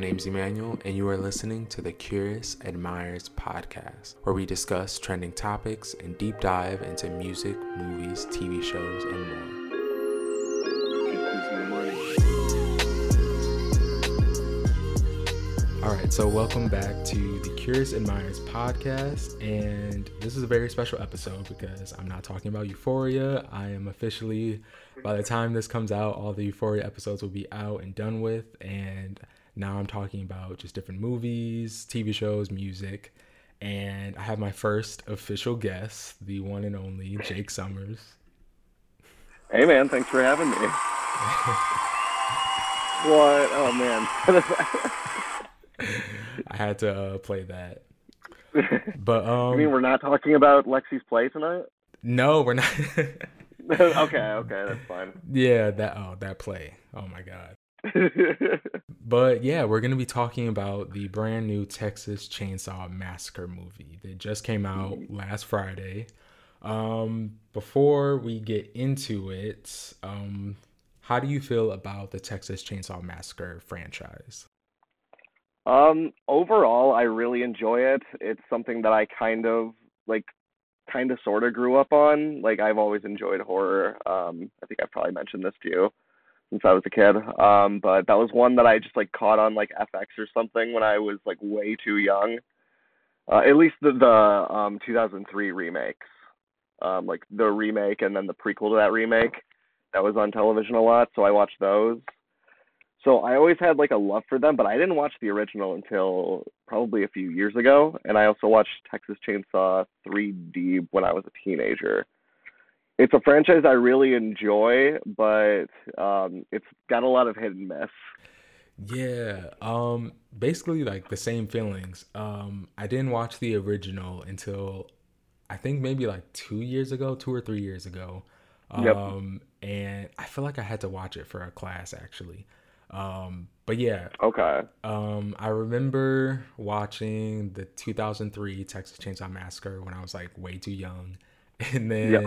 name's Emmanuel, and you are listening to the Curious Admirers podcast, where we discuss trending topics and deep dive into music, movies, TV shows, and more. All right, so welcome back to the Curious Admirers podcast, and this is a very special episode because I'm not talking about Euphoria. I am officially, by the time this comes out, all the Euphoria episodes will be out and done with, and now I'm talking about just different movies, TV shows, music, and I have my first official guest, the one and only Jake Sommers. Hey man, thanks for having me. what? Oh man. I had to uh, play that. But um, I mean, we're not talking about Lexi's play tonight. No, we're not. okay, okay, that's fine. Yeah, that oh that play. Oh my god. but yeah, we're gonna be talking about the brand new Texas Chainsaw Massacre movie that just came out last Friday. Um, before we get into it, um, how do you feel about the Texas Chainsaw Massacre franchise? Um, overall, I really enjoy it. It's something that I kind of like, kind of sort of grew up on. Like, I've always enjoyed horror. Um, I think I've probably mentioned this to you since I was a kid. Um, but that was one that I just like caught on like FX or something when I was like way too young. Uh, at least the the um 2003 remakes, um, like the remake and then the prequel to that remake, that was on television a lot. So I watched those. So I always had like a love for them, but I didn't watch the original until probably a few years ago. And I also watched Texas Chainsaw 3D when I was a teenager. It's a franchise I really enjoy, but um, it's got a lot of hit and miss. Yeah, um, basically like the same feelings. Um, I didn't watch the original until I think maybe like two years ago, two or three years ago. Um, yep. and I feel like I had to watch it for a class actually. Um, but yeah. Okay. Um, I remember watching the 2003 Texas Chainsaw Massacre when I was like way too young, and then yep.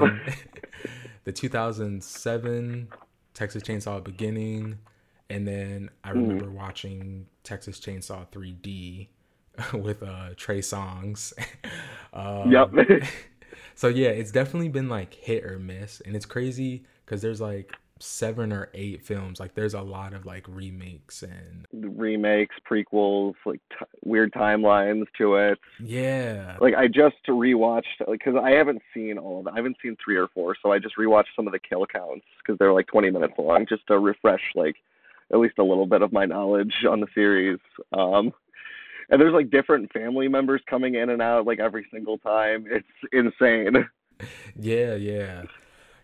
the 2007 Texas Chainsaw Beginning, and then I mm-hmm. remember mm. watching Texas Chainsaw 3D with uh Trey Songz. um, yep. so yeah, it's definitely been like hit or miss, and it's crazy because there's like seven or eight films. Like there's a lot of like remakes and remakes, prequels, like t- weird timelines to it. Yeah. Like I just rewatched like because I haven't seen all of it. I haven't seen three or four, so I just rewatched some of the kill counts because they're like 20 minutes long, just to refresh like at least a little bit of my knowledge on the series. Um, and there's like different family members coming in and out like every single time. It's insane. Yeah, yeah.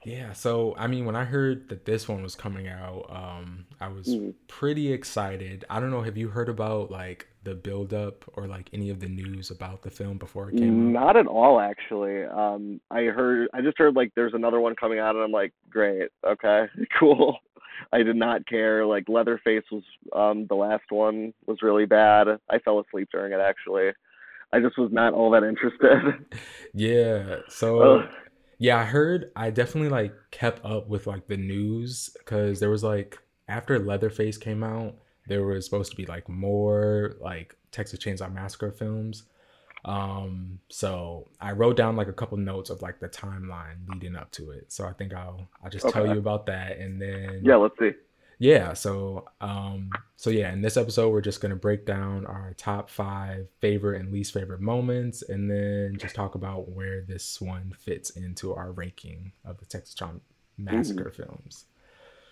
Yeah, so I mean, when I heard that this one was coming out, um, I was mm. pretty excited. I don't know, have you heard about like the build up or like any of the news about the film before it came Not at all, actually. Um, I heard, I just heard like there's another one coming out, and I'm like, great, okay, cool. I did not care. Like Leatherface was um the last one was really bad. I fell asleep during it actually. I just was not all that interested. yeah. So yeah, I heard. I definitely like kept up with like the news because there was like after Leatherface came out, there was supposed to be like more like Texas Chainsaw Massacre films. Um, so I wrote down like a couple notes of like the timeline leading up to it. So I think I'll I'll just okay. tell you about that and then yeah, let's see yeah so um so yeah in this episode we're just going to break down our top five favorite and least favorite moments and then just talk about where this one fits into our ranking of the texas chainsaw massacre mm-hmm. films.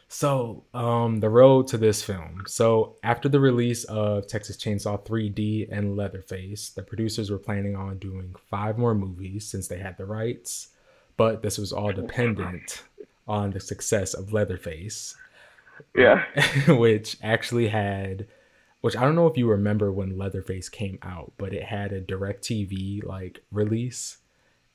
So um the road to this film. So after the release of texas chainsaw 3d and leatherface the producers were planning on doing five more movies since they had the rights but this was all dependent on the success of leatherface yeah. which actually had which I don't know if you remember when Leatherface came out, but it had a DirecTV like release.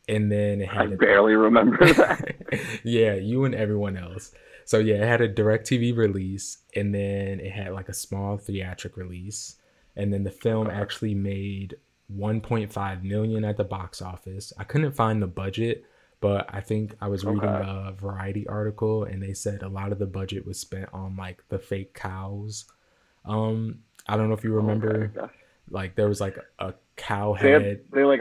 And then it had I a, barely remember that. yeah, you and everyone else. So yeah, it had a DirecTV release and then it had like a small theatric release. And then the film uh-huh. actually made 1.5 million at the box office. I couldn't find the budget, but I think I was reading okay. a Variety article and they said a lot of the budget was spent on like the fake cows. Um, I don't know if you remember. Like there was like a cow They, had, head. they like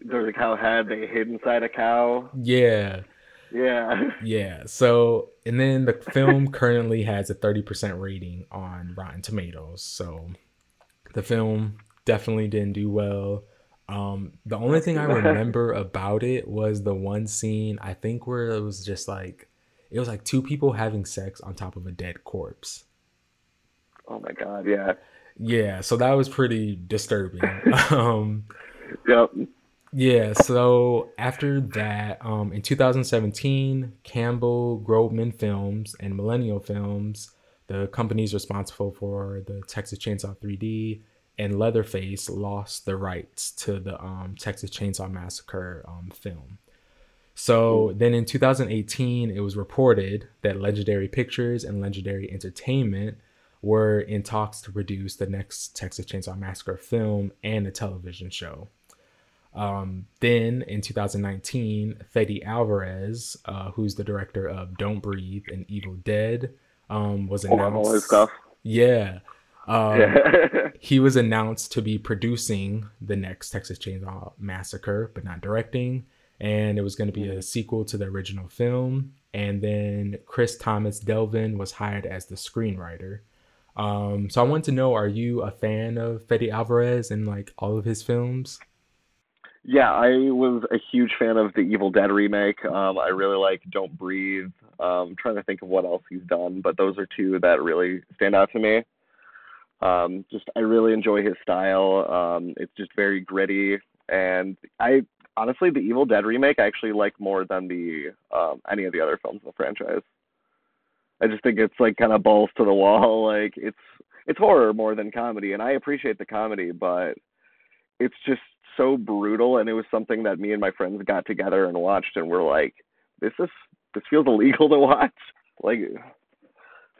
there's a cow head. They hid inside a cow. Yeah. Yeah. Yeah. So, and then the film currently has a 30% rating on Rotten Tomatoes. So, the film definitely didn't do well. Um, the only thing I remember about it was the one scene, I think, where it was just like, it was like two people having sex on top of a dead corpse. Oh my god. Yeah. Yeah. So, that was pretty disturbing. um, Yep. Yeah, so after that, um, in 2017, Campbell Grobman Films and Millennium Films, the companies responsible for the Texas Chainsaw 3D and Leatherface, lost the rights to the um, Texas Chainsaw Massacre um, film. So then in 2018, it was reported that Legendary Pictures and Legendary Entertainment were in talks to produce the next Texas Chainsaw Massacre film and a television show. Um, then in 2019, Fede Alvarez, uh, who's the director of Don't Breathe and Evil Dead, um, was Oh, all his announced. stuff. Yeah. Um, yeah. he was announced to be producing the next Texas Chainsaw Massacre, but not directing. And it was going to be a sequel to the original film. And then Chris Thomas Devlin was hired as the screenwriter. Um, so I want to know: Are you a fan of Fede Alvarez and like all of his films? Yeah, I was a huge fan of the Evil Dead remake. Um, I really like Don't Breathe. Um, trying to think of what else he's done, but those are two that really stand out to me. Um, just I really enjoy his style. Um, it's just very gritty, and I honestly the Evil Dead remake I actually like more than the um, any of the other films in the franchise. I just think it's like kind of balls to the wall. Like it's it's horror more than comedy, and I appreciate the comedy, but it's just so brutal and it was something that me and my friends got together and watched and we're like this is this feels illegal to watch like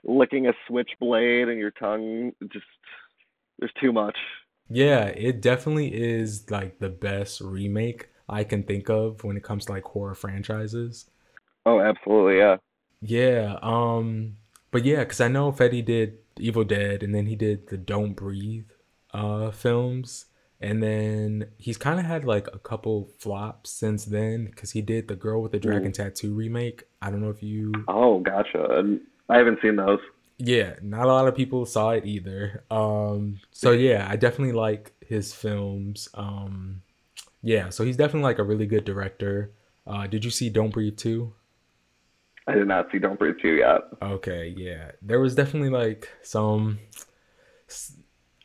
licking a switchblade and your tongue just there's too much Yeah, it definitely is like the best remake I can think of when it comes to like horror franchises. oh absolutely yeah Yeah, um, but yeah, because I know Fede did Evil Dead, and then he did the Don't Breathe uh films, and then he's kind of had like a couple flops since then because he did the Girl with the Dragon Tattoo remake. I don't know if you, oh gotcha i haven't seen those yeah, not a lot of people saw it either. Um, so yeah, I definitely like his films. Um, yeah, so he's definitely like a really good director. Uh, did you see Don't Breathe too? i did not see don't breathe 2 yet Okay, yeah. There was definitely like some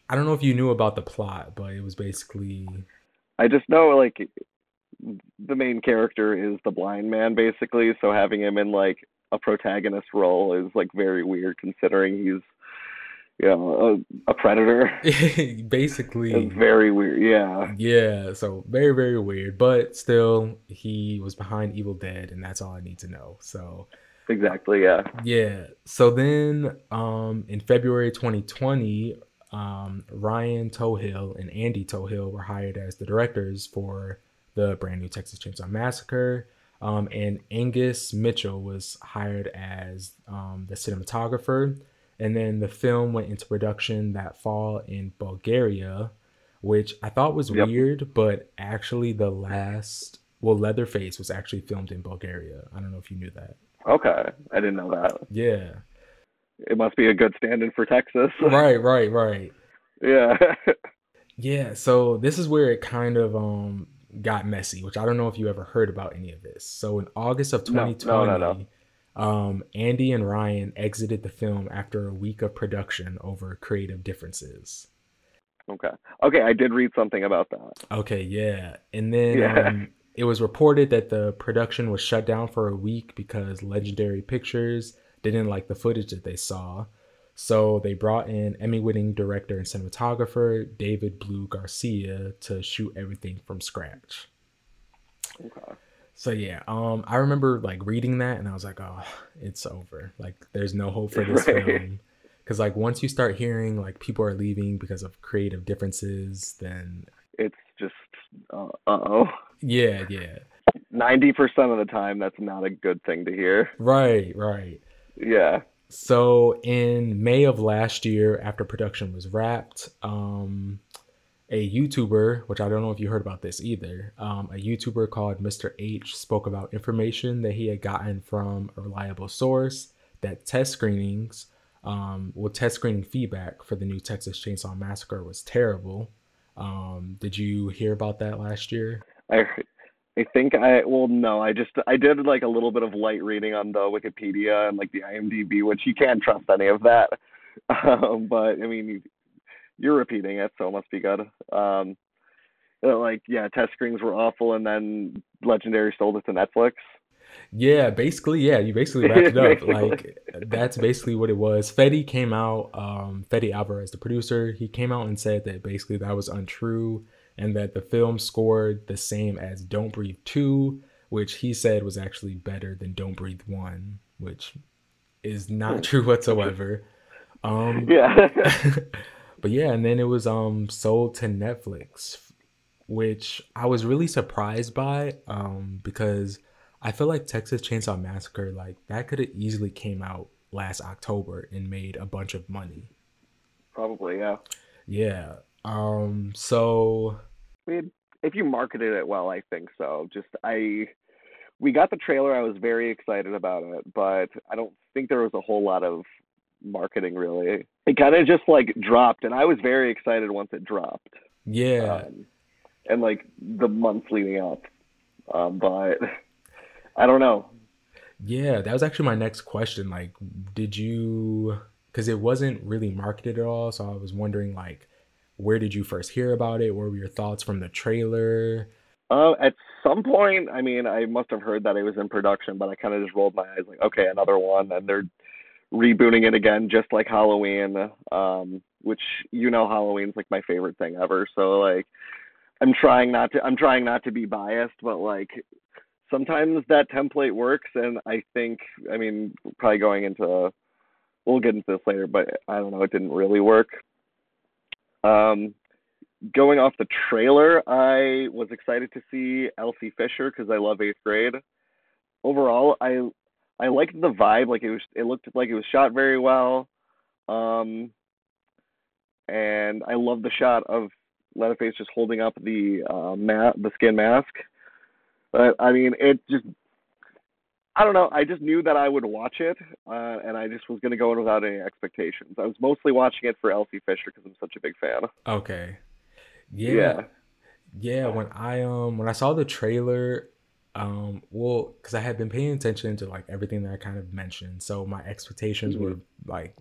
I don't know if you knew about the plot, but it was basically i just know like the main character is the blind man basically so having him in like a protagonist role is like very weird considering he's you know a, a predator basically it's very weird yeah yeah, so very very weird, but still he was behind Evil Dead and that's all I need to know. So, exactly yeah yeah. So then um in February 2020, um Ryan Tohill and Andy Tohill were hired as the directors for the brand new Texas Chainsaw Massacre. Um, and Angus Mitchell was hired as um, the cinematographer. And then the film went into production that fall in Bulgaria, which I thought was Yep. weird, but actually the last, well, Leatherface was actually filmed in Bulgaria. I don't know if you knew that. Okay, I didn't know that. Yeah. It must be a good stand-in for Texas. Right, right, right. yeah. Yeah, so this is where it kind of um got messy, which I don't know if you ever heard about any of this. So in August of No, no, 2020, no, no. um Andy and Ryan exited the film after a week of production over creative differences. okay. Okay, I did read something about that. Okay, yeah. And then Yeah. um it was reported that the production was shut down for a week because Legendary Pictures didn't like the footage that they saw. So they brought in Emmy-winning director and cinematographer David Blue Garcia to shoot everything from scratch. Okay. So yeah, um, I remember like reading that and I was like, oh, it's over. Like, there's no hope for this Right. film. Because like once you start hearing like people are leaving because of creative differences, then It's just uh oh. yeah, yeah, Ninety percent of the time, that's not a good thing to hear. right, right. Yeah. So in May of last year, after production was wrapped, um, a YouTuber, which I don't know if you heard about this either, um, a YouTuber called Mr. H spoke about information that he had gotten from a reliable source that test screenings, um, well, test screening feedback for the new Texas Chainsaw Massacre was terrible. Um, did you hear about that last year? I I think I well no, I just I did like a little bit of light reading on the Wikipedia and like the IMDb, which you can't trust any of that. Um, but I mean, you're repeating it, so it must be good. Um, like yeah, test screens were awful, and then Legendary sold it to Netflix. Yeah, basically, yeah, you basically wrapped it up. like that's basically what it was. Fede came out, um, Fede Alvarez, the producer, he came out and said that basically that was untrue and that the film scored the same as Don't Breathe 2, which he said was actually better than Don't Breathe 1, which is not hmm. true whatsoever. Um, yeah. but yeah, and then it was um sold to Netflix, which I was really surprised by um because I feel like Texas Chainsaw Massacre like that could have easily came out last October and made a bunch of money. Probably, yeah. Yeah. Um. So, if you marketed it well, I think so. Just I, we got the trailer. I was very excited about it, but I don't think there was a whole lot of marketing really. It kind of just like dropped, and I was very excited once it dropped. Yeah. Um, and like the months leading up, um, but I don't know. Yeah, that was actually my next question. Like, did you? Because it wasn't really marketed at all, so I was wondering like where did you first hear about it? What were your thoughts from the trailer? Uh, at some point, I mean, I must have heard that it was in production, but I kind of just rolled my eyes, like, okay, another one, and they're rebooting it again, just like Halloween, um, which you know, Halloween's like my favorite thing ever. So like, I'm trying not to, I'm trying not to be biased, but like, sometimes that template works, and I think, I mean, probably going into, we'll get into this later, but I don't know, it didn't really work. Um, going off the trailer, I was excited to see Elsie Fisher because I love eighth grade. Overall, I I liked the vibe. Like it was, it looked like it was shot very well. Um, and I love the shot of Leatherface just holding up the uh, ma- the skin mask. But I mean, it just I don't know. I just knew that I would watch it, uh, and I just was going to go in without any expectations. I was mostly watching it for Elsie Fisher because I'm such a big fan. Okay. Yeah. yeah. Yeah. When I um when I saw the trailer, um, well, because I had been paying attention to like everything that I kind of mentioned, so my expectations mm-hmm. were like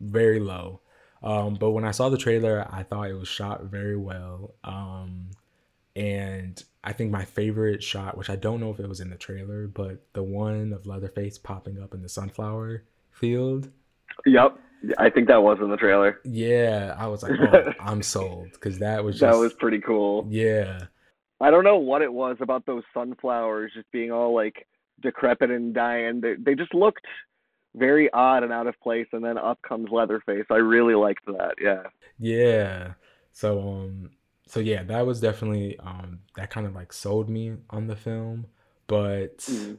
very low. Um, but when I saw the trailer, I thought it was shot very well. Um, and I think my favorite shot, which I don't know if it was in the trailer, but the one of Leatherface popping up in the sunflower field. Yep. I think that was in the trailer. Yeah, I was like, oh, I'm sold because that was just, that was pretty cool. Yeah, I don't know what it was about those sunflowers just being all like decrepit and dying. They they just looked very odd and out of place. And then up comes Leatherface. I really liked that. Yeah. Yeah. So um, so yeah, that was definitely um that kind of like sold me on the film. But mm-hmm.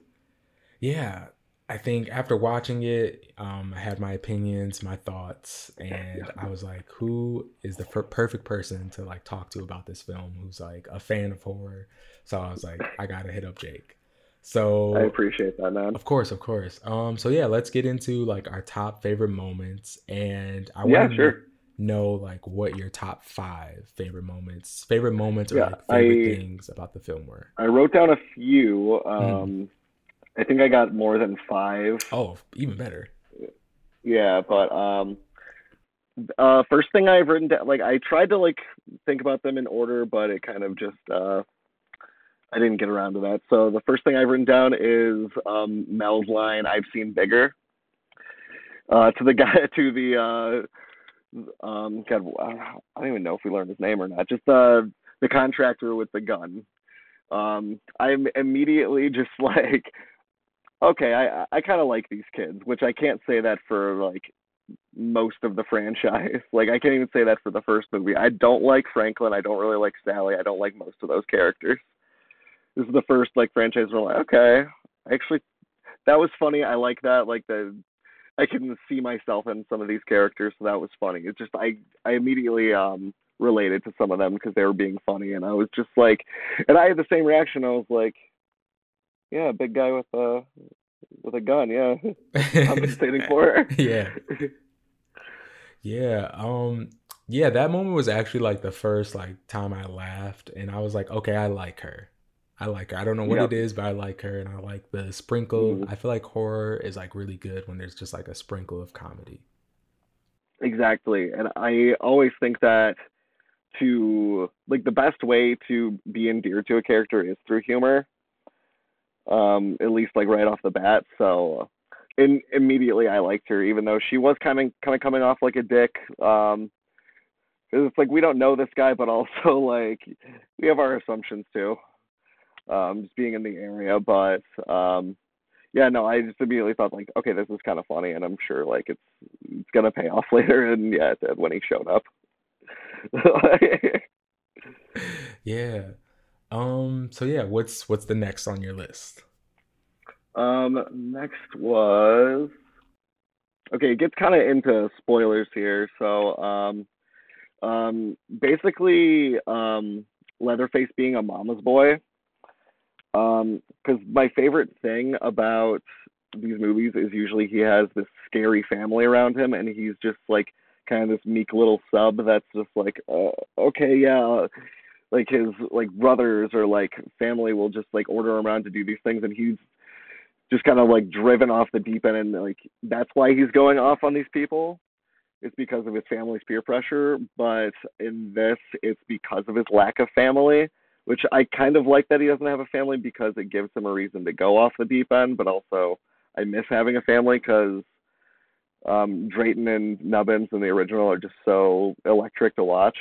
yeah, I think after watching it, um, I had my opinions, my thoughts, and I was like, who is the per- perfect person to like talk to about this film? Who's like a fan of horror? So I was like, I gotta hit up Jake. So I appreciate that, man. Of course, of course. Um, so yeah, let's get into like our top favorite moments, and I yeah, sure know like what your top five favorite moments, favorite moments, or yeah, like favorite I, things about the film were. I wrote down a few. Hmm. Um, mm. I think I got more than five. Oh, even better. Yeah, but um, uh, first thing I've written down, like I tried to like think about them in order, but it kind of just uh, I didn't get around to that. So the first thing I've written down is um, Mel's line, "I've seen bigger." Uh, to the guy, to the uh, um God, I don't even know if we learned his name or not. Just uh, the contractor with the gun. Um, I'm immediately just like, okay, I I kind of like these kids, which I can't say that for like most of the franchise. Like I can't even say that for the first movie. I don't like Franklin. I don't really like Sally. I don't like most of those characters. This is the first like franchise where I'm like, okay, actually, that was funny. I like that. Like the I can see myself in some of these characters, so that was funny. It's just I I immediately um related to some of them because they were being funny, and I was just like, and I had the same reaction. I was like, yeah, big guy with a with a gun, yeah, compensating for it. yeah, yeah, um, yeah. That moment was actually like the first like time I laughed, and I was like, okay, I like her. I like her. I don't know what yep. it is, but I like her, and I like the sprinkle. Mm-hmm. I feel like horror is like really good when there's just like a sprinkle of comedy. Exactly, and I always think that to like the best way to be endeared to a character is through humor. Um, at least like right off the bat. So, in immediately I liked her, even though she was kind of kind of coming off like a dick. Um, it's like we don't know this guy, but also like we have our assumptions too. Um, just being in the area, but um, yeah, no, I just immediately thought like, okay, this is kind of funny, and I'm sure like it's it's gonna pay off later, and yeah, it did when he showed up. yeah. Um. So yeah, what's what's the next on your list? Um. Next was okay. It gets kind of into spoilers here. So um, um, basically um, Leatherface being a mama's boy. Um, because my favorite thing about these movies is usually he has this scary family around him, and he's just like kind of this meek little sub that's just like, uh, okay, yeah, like his like brothers or like family will just like order him around to do these things, and he's just kind of like driven off the deep end, and like that's why he's going off on these people. It's because of his family's peer pressure, but in this, it's because of his lack of family, which I kind of like that he doesn't have a family because it gives him a reason to go off the deep end, but also I miss having a family because um, Drayton and Nubbins in the original are just so electric to watch.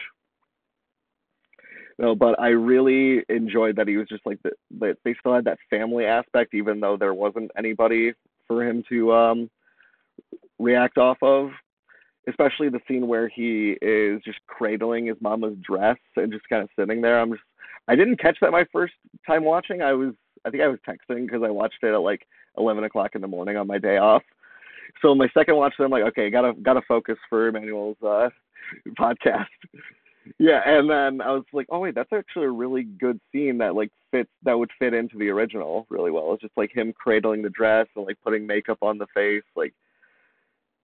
No, but I really enjoyed that he was just like that. The, they still had that family aspect, even though there wasn't anybody for him to um, react off of. Especially the scene where he is just cradling his mama's dress and just kind of sitting there. I'm just, I didn't catch that my first time watching. I was, I think I was texting because I watched it at like 11 o'clock in the morning on my day off so my second watch, I'm like, okay, gotta gotta focus for Emmanuel's uh, podcast. yeah, and then I was like, oh wait, that's actually a really good scene that like fits that would fit into the original really well. It's just like him cradling the dress and like putting makeup on the face, like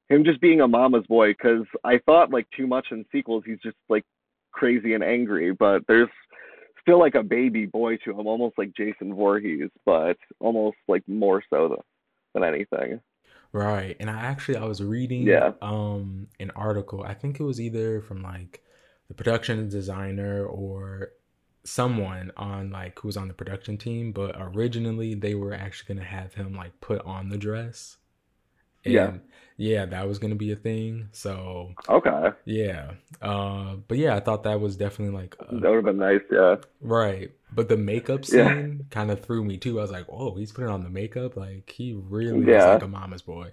him just being a mama's boy. Because I thought like too much in sequels, he's just like crazy and angry, but there's still like a baby boy to him, almost like Jason Voorhees, but almost like more so than, than anything. Right. And I actually I was reading Yeah. um an article. I think it was either from like the production designer or someone on like who was on the production team, but originally they were actually gonna have him like put on the dress. Yeah. And yeah, that was gonna be a thing. So Okay. yeah. Uh but yeah, I thought that was definitely like That would have been nice, yeah. right. But the makeup Yeah. scene kind of threw me too. I was like, "Oh, he's putting on the makeup. Like he really is Yeah. like a mama's boy."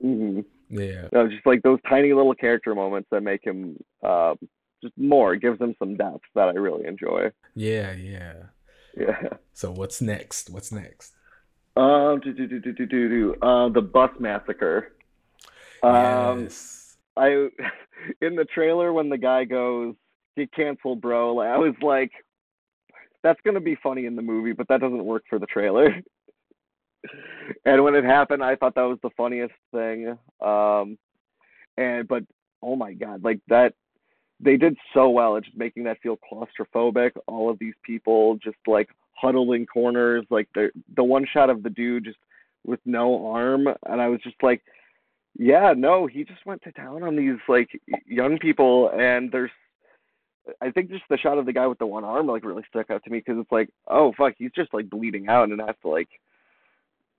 hmm Yeah. No, just like those tiny little character moments that make him uh, just more, it gives him some depth that I really enjoy. Yeah, yeah. Yeah. So what's next? What's next? Um, do, do, do, do, do, do, do. Uh, the bus massacre. Um, Yes. I in the trailer when the guy goes, "Get canceled, bro." Like, I was like, "That's gonna be funny in the movie, but that doesn't work for the trailer." and when it happened, I thought that was the funniest thing. Um, and but oh my god, like that, they did so well at just making that feel claustrophobic. All of these people just like huddled in corners, like the the one shot of the dude just with no arm, and I was just like, yeah, no, he just went to town on these like young people, and there's. I think just the shot of the guy with the one arm like really stuck out to me because it's like, oh fuck, he's just like bleeding out and has to like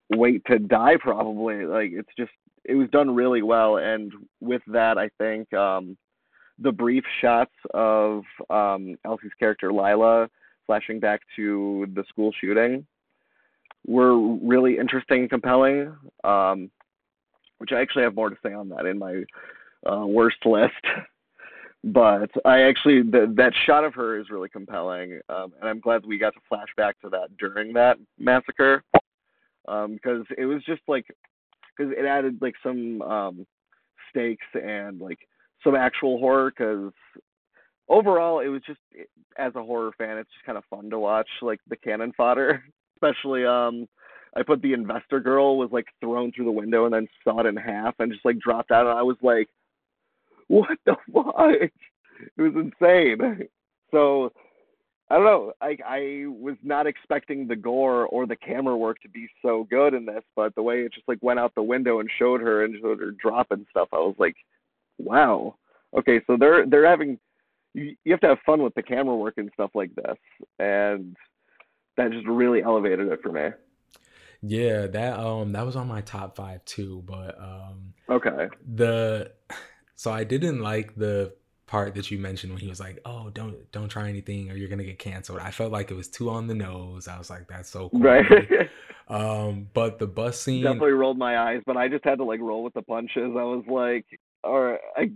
wait to die probably. Like it's just it was done really well, and with that, I think um, the brief shots of um, Elsie's character Lila flashing back to the school shooting were really interesting and compelling. Um, which I actually have more to say on that in my uh, worst list. but I actually that shot of her is really compelling, um, and I'm glad we got to flash back to that during that massacre um, because it was just like because it added like some um stakes and like some actual horror because overall it was just as a horror fan it's just kind of fun to watch like the cannon fodder especially um i put the investor girl was like thrown through the window and then sawed in half and just like dropped out and i was like what the fuck it was insane so I don't know. I I was not expecting the gore or the camera work to be so good in this, but the way it just like went out the window and showed her and showed her dropping stuff, I was like, wow. Okay, so they're they're having you, you have to have fun with the camera work and stuff like this, and that just really elevated it for me. Yeah, that um that was on my top five too, but um okay the so I didn't like the part that you mentioned when he was like, "Oh, don't don't try anything or you're gonna get canceled." I felt like it was too on the nose. I was like, "That's so cool." Right. um, but the bus scene definitely rolled my eyes, but I just had to like roll with the punches. I was like, "All right, I,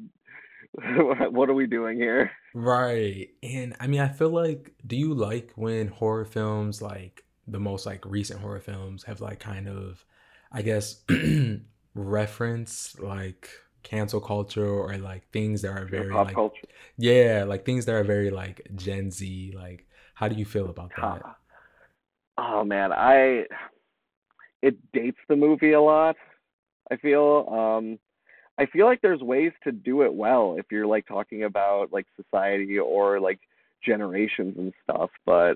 what are we doing here?" Right, and I mean, I feel like, do you like when horror films, like the most like recent horror films, have like kind of, I guess, reference like cancel culture or like things that are very pop like culture. yeah like things that are very like gen z like how do you feel about that Oh man, I it dates the movie a lot. I feel um I feel like there's ways to do it well if you're like talking about like society or like generations and stuff, but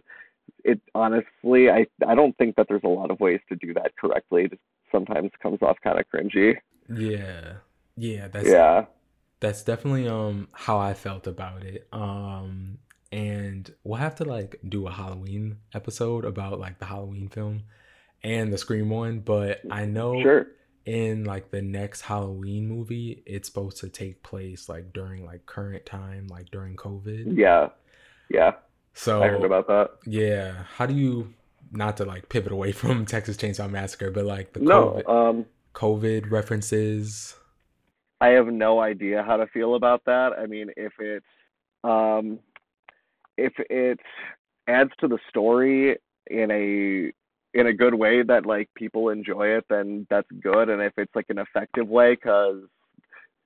it honestly I I don't think that there's a lot of ways to do that correctly. It just sometimes comes off kind of cringy. yeah yeah that's Yeah. that's definitely um how i felt about it um and we'll have to like do a halloween episode about like the halloween film and the scream one but i know Sure. In like the next Halloween movie, it's supposed to take place like during like current time, like during COVID. Yeah. Yeah. So I heard about that. yeah, how do you not to like pivot away from Texas Chainsaw Massacre, but like the No, COVID, um COVID references? I have no idea how to feel about that. I mean, if it's um, if it adds to the story in a in a good way that like people enjoy it, then that's good. And if it's like an effective way, because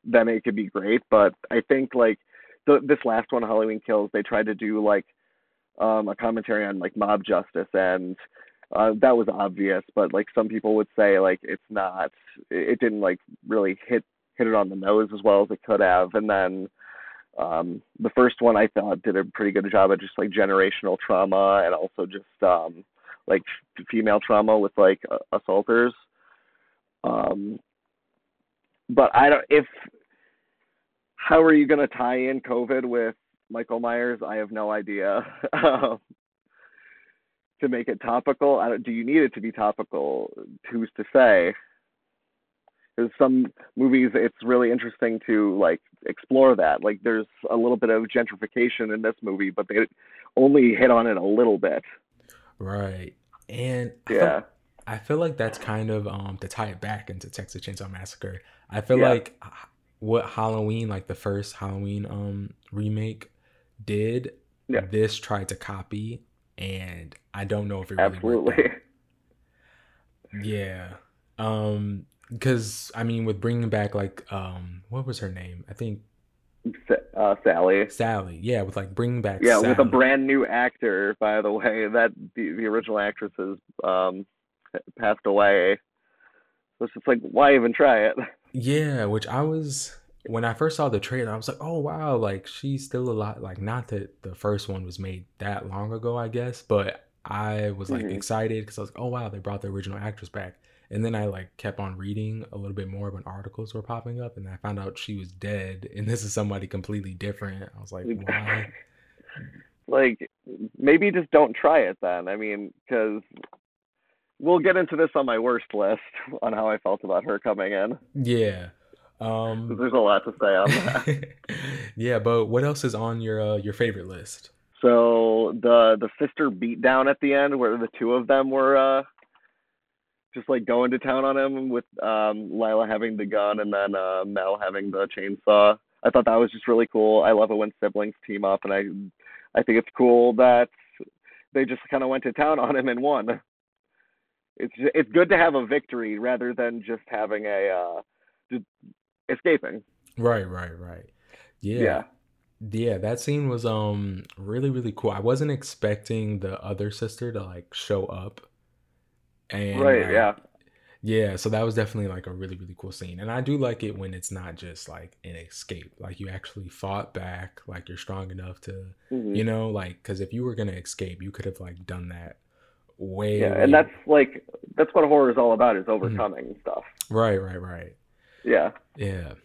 then it could be great. But I think like the, this last one, Halloween Kills, they tried to do like um, a commentary on like mob justice, and uh, that was obvious. But like some people would say like it's not. It, didn't like really hit hit it on the nose as well as it could have. And then um, the first one I thought did a pretty good job of just like generational trauma and also just um, like f- female trauma with like uh, assaulters. Um, but I don't if how are you going to tie in COVID with Michael Myers? I have no idea. Um, to make it topical, I don't, do you need it to be topical? Who's to say? There's some movies it's really interesting to like explore that. Like there's a little bit of gentrification in this movie, but they only hit on it a little bit. Right. And I feel, Yeah. I feel like that's kind of um to tie it back into Texas Chainsaw Massacre. I feel Yeah. like what Halloween, like the first Halloween um remake did, Yeah. this tried to copy and I don't know if it really Absolutely. Yeah. Um because I mean with bringing back like um what was her name? I think Uh, Sally. Sally. Yeah, with like bringing back Yeah, with a brand new actor, by the way. That the, the original actress has um passed away. So it's just like, why even try it? Yeah, which I was when I first saw the trailer, I was like, "Oh wow, like she's still alive." Like not that the first one was made that long ago, I guess, but I was like Mhm. excited because I was like, "Oh wow, they brought the original actress back." And then I like kept on reading a little bit more when articles were popping up, and I found out she was dead, and this is somebody completely different. I was like, "Why?" like, maybe just don't try it then. I mean, because we'll get into this on my worst list on how I felt about her coming in. Yeah. Um There's a lot to say on that. Yeah, but what else is on your uh, your favorite list? So the the sister beatdown at the end, where the two of them were uh, just like going to town on him, with um, Lila having the gun and then uh, Mel having the chainsaw. I thought that was just really cool. I love it when siblings team up, and I I think it's cool that they just kind of went to town on him and won. it's it's good to have a victory rather than just having a uh, just escaping. Right, right, right. Yeah. yeah. Yeah, that scene was um really really cool. I wasn't expecting the other sister to like show up. And right, like, yeah. Yeah, so that was definitely like a really really cool scene. And I do like it when it's not just like an escape. Like you actually fought back, like you're strong enough to, mm-hmm. you know, like cuz if you were going to escape, you could have like done that way Yeah, and that's like that's what horror is all about is mm-hmm. overcoming mm-hmm. stuff. Right, right, right. Yeah. Yeah.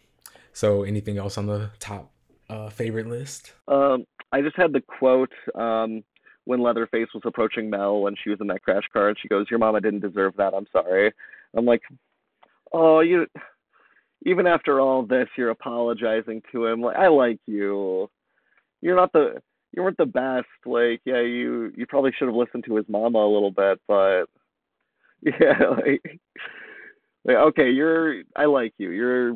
So anything else on the top uh, favorite list? Um, I just had the quote um, when Leatherface was approaching Mel when she was in that crash car, and she goes, "Your mama didn't deserve that. I'm sorry." I'm like, "Oh, you." Even after all this, you're apologizing to him. Like, I like you. You're not the you weren't the best. Like, yeah, you you probably should have listened to his mama a little bit, but yeah, like, like okay, you're I like you. You're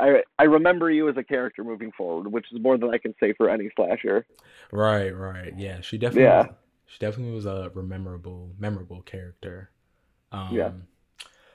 I I remember you as a character moving forward, which is more than I can say for any slasher. Right, right, yeah. She definitely, yeah. she definitely was a memorable, memorable character. Um, yeah.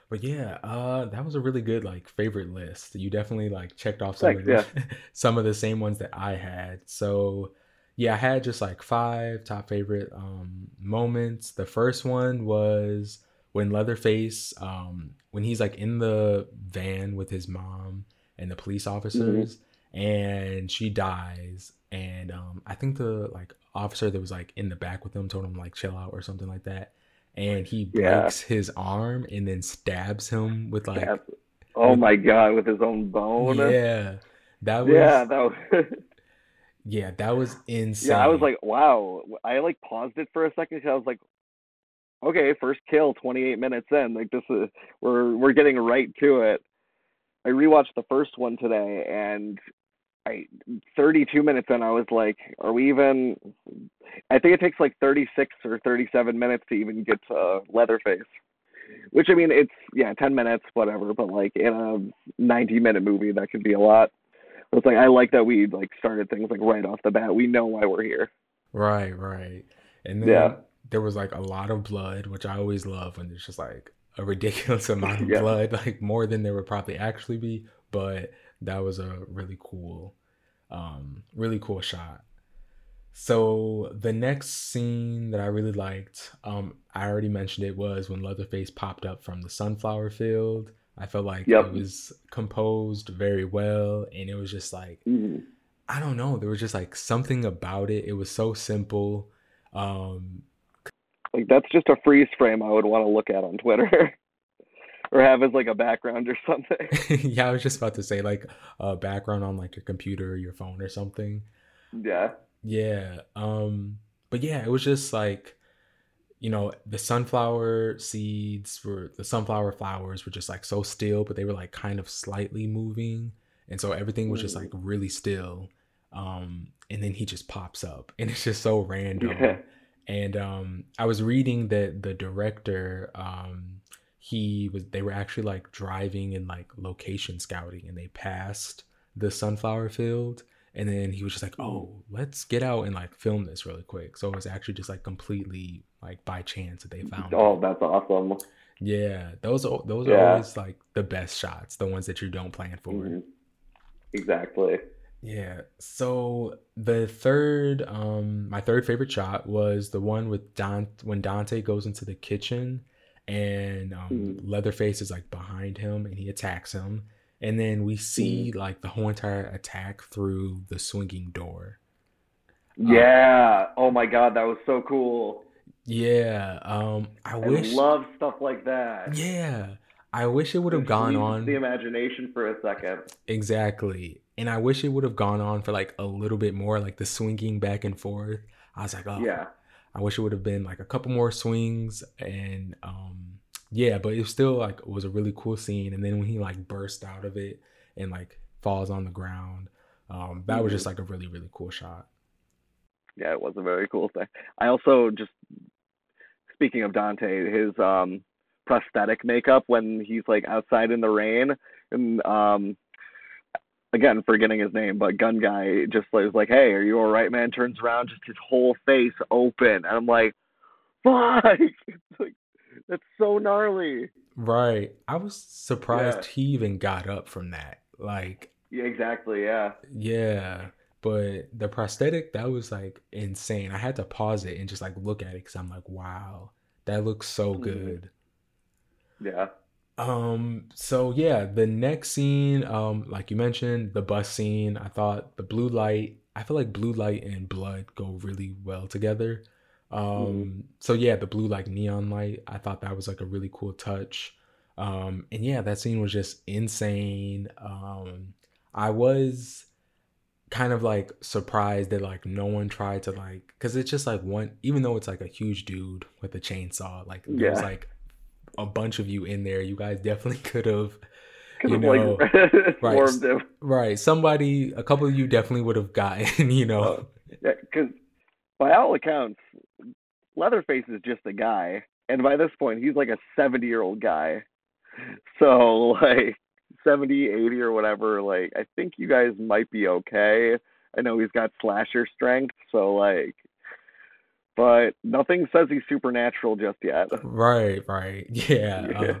But yeah, uh, that was a really good like favorite list. You definitely like checked off some Thanks, of the, yeah. some of the same ones that I had. So yeah, I had just like five top favorite um, moments. The first one was when Leatherface, um, when he's like in the van with his mom and the police officers mm-hmm. and she dies. And um i think the like officer that was like in the back with them told him like chill out or something like that. And he breaks yeah. his arm and then stabs him with like oh with, my god with his own bone? Yeah. That was yeah that was yeah that was insane yeah i was like wow. I like paused it for a second because i was like okay first kill 28 minutes in like this is we're we're getting right to it I rewatched the first one today, and I 32 minutes in, I was like, "Are we even?" I think it takes like 36 or 37 minutes to even get to Leatherface. Which I mean, it's yeah, 10 minutes, whatever. But like in a 90 minute movie, that could be a lot. It's like I like that we like started things like right off the bat. We know why we're here. Right, right. And then yeah. there was like a lot of blood, which I always love when it's just like a ridiculous amount of yeah. blood, like more than there would probably actually be. But that was a really cool, um, really cool shot. So the next scene that I really liked, um, I already mentioned it was when Leatherface popped up from the sunflower field. I felt like yep. it was composed very well, and it was just like mm-hmm. I don't know, there was just like something about it. It was so simple. Um, like that's just a freeze frame I would want to look at on Twitter. or have as like a background or something. yeah, I was just about to say like a background on like your computer or your phone or something. Yeah. Yeah. Um but yeah, it was just like you know, the sunflower seeds were the sunflower flowers were just like so still, but they were like kind of slightly moving. And so everything was just like mm. really still. Um and then he just pops up and it's just so random. Yeah. And um I was reading that the director um he was they were actually like driving and like location scouting and they passed the sunflower field and then he was just like oh let's get out and like film this really quick so it was actually just like completely like by chance that they found oh it. that's awesome yeah those are those yeah. are always like the best shots the ones that you don't plan for mm-hmm. exactly yeah so the third um my third favorite shot was the one with don when dante goes into the kitchen and um, mm. Leatherface is like behind him and he attacks him. And then we see mm. like the whole entire attack through the swinging door. Yeah. Um, oh my god, that was so cool. Yeah. Um I, I wish love stuff like that. Yeah. I wish it would have gone on the imagination for a second. Exactly. And I wish it would have gone on for like a little bit more, like the swinging back and forth. I was like, oh, yeah. I wish it would have been like a couple more swings and um yeah, but it still like was a really cool scene. And then when he like burst out of it and like falls on the ground, um, that mm-hmm. was just like a really really cool shot. Yeah, it was a very cool thing. I also just speaking of Dante, his um prosthetic makeup when he's like outside in the rain and um again forgetting his name, but gun guy just was like, "Hey, are you all right, man?" Turns around, just his whole face open, and I'm like, "Fuck!" It's like That's so gnarly. Right. I was surprised Yeah. he even got up from that. Like, Yeah, exactly. Yeah. yeah. But the prosthetic, that was like insane. I had to pause it and just like look at it because I'm like, wow, that looks so Mhm. good. Yeah. Um, so yeah, the next scene, um, like you mentioned, the bus scene, I thought the blue light, I feel like blue light and blood go really well together. Um, so yeah, the blue like neon light, I thought that was like a really cool touch. Um, and yeah, that scene was just insane. Um, I was kind of like surprised that like no one tried to like because it's just like one even though it's like a huge dude with a chainsaw like there's Yeah. like a bunch of you in there you guys definitely could have You know, like right. right somebody a couple of you definitely would have gotten you know. Yeah, because by all accounts, Leatherface is just a guy, and by this point, he's like a seventy-year-old guy. So like 70, 80 or whatever. Like I think you guys might be okay. I know he's got slasher strength, so like, but nothing says he's supernatural just yet. right right yeah Yeah. uh,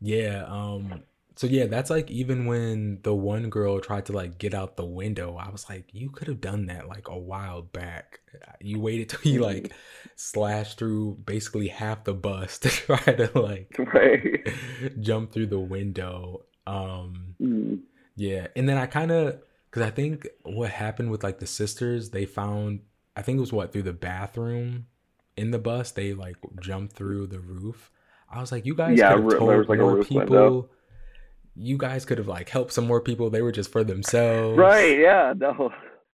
yeah um so yeah that's like even when the one girl tried to like get out the window i was like you could have done that like a while back you waited till you like slashed through basically half the bus to try to like Right. jump through the window um Mm. yeah and then i kind of because i think what happened with like the sisters they found i think it was what through the bathroom in the bus they like jumped through the roof i was like you guys Yeah, could have told like, more people window. you guys could have like helped some more people they were just for themselves Right, yeah, no.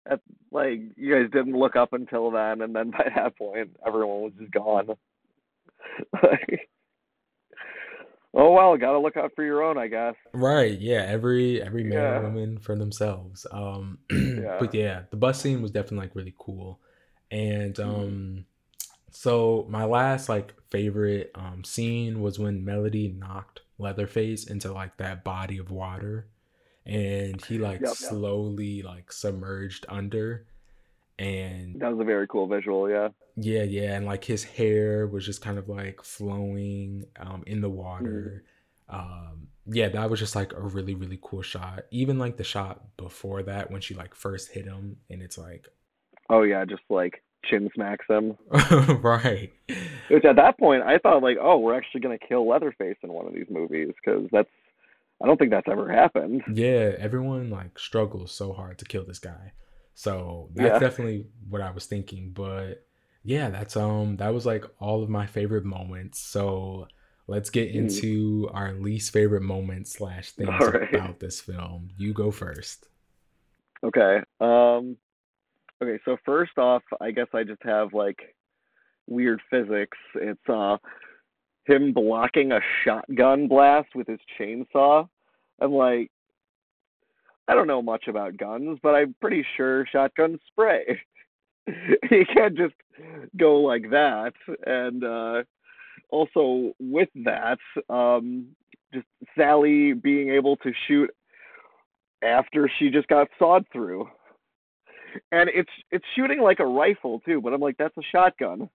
That's like you guys didn't look up until then and then by that point everyone was just gone. Like, oh well, gotta look out for your own, I guess. Right, yeah, every every man Yeah. and woman for themselves. Um Yeah. but yeah, the bus scene was definitely like really cool. And Mm-hmm. um so my last like favorite um scene was when Melody knocked Leatherface into like that body of water and he like Yep, yep. slowly like submerged under and That was a very cool visual, yeah. yeah, yeah, and like his hair was just kind of like flowing um in the Mm-hmm. water. Um yeah, that was just like a really really cool shot. Even like the shot before that when she like first hit him and it's like Oh yeah, just like chin smacks him. right. Which at that point I thought like, oh, we're actually gonna kill Leatherface in one of these movies because that's I don't think that's ever happened. Yeah, everyone like struggles so hard to kill this guy. So that's Yeah. definitely what I was thinking, but yeah, that's um that was like all of my favorite moments. So let's get Mm. into our least favorite moments slash things right. about this film. You go first. Okay. Um okay, so first off, I guess I just have like weird physics. It's uh him blocking a shotgun blast with his chainsaw. I'm like I don't know much about guns, but I'm pretty sure shotguns spray. you can't just go like that. And uh also with that, um just Sally being able to shoot after she just got sawed through. And it's it's shooting like a rifle too, but I'm like that's a shotgun.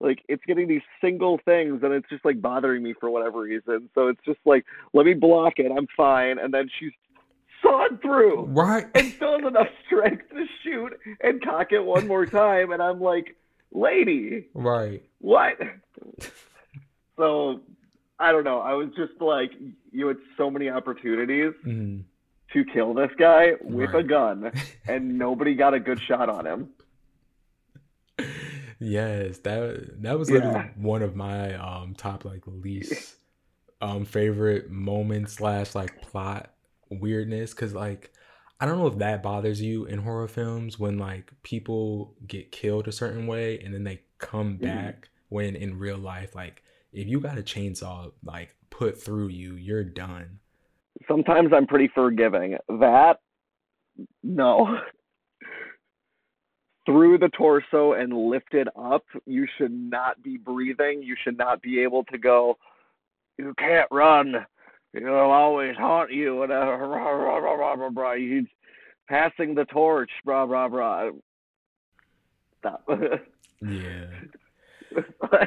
Like it's getting these single things and it's just like bothering me for whatever reason. So it's just like let me block it, I'm fine, and then she's sawed through Right. and still has enough strength to shoot and cock it one more time and I'm like, lady, right. what? so I don't know. I was just like, you had so many opportunities Mhm. To kill this guy with a gun, and nobody got a good shot on him. Yes, that that was literally Yeah. one of my um top like least um favorite moments slash like plot weirdness because like I don't know if that bothers you in horror films when like people get killed a certain way and then they come Mhm. back when in real life like if you got a chainsaw like put through you you're done. Sometimes I'm pretty forgiving. That, no. Through the torso and lifted up, you should not be breathing. You should not be able to go, you can't run. It'll always haunt you. Whatever. Rah, rah, rah, rah, rah. He's passing the torch. Blah, blah, blah. Stop. Yeah.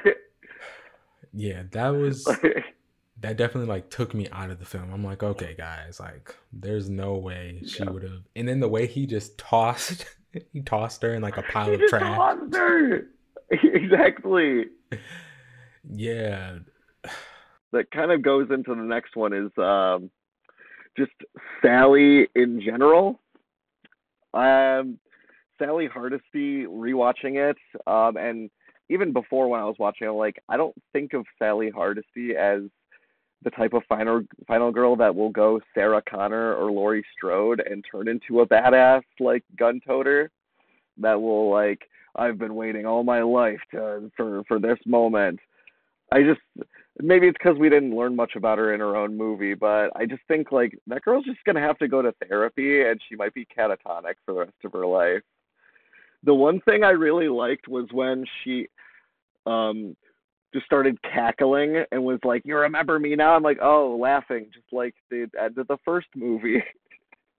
yeah, that was that definitely like took me out of the film. I'm like, okay, guys, like there's no way she Yeah. would have. And then the way he just tossed, he tossed her in like a pile He of trash. tossed her. exactly. Yeah, that kind of goes into the next one is um, just Sally in general. Um, Sally Hardesty rewatching it, um, and even before when I was watching it, like I don't think of Sally Hardesty as the type of final final girl that will go Sarah Connor or Laurie Strode and turn into a badass like gun toter that will like I've been waiting all my life to for for this moment. I just maybe it's because we didn't learn much about her in her own movie, but I just think like that girl's just gonna have to go to therapy, and she might be catatonic for the rest of her life. The one thing I really liked was when she um just started cackling and was like, "You remember me now?" I'm like, "Oh, laughing, just like the end of the first movie."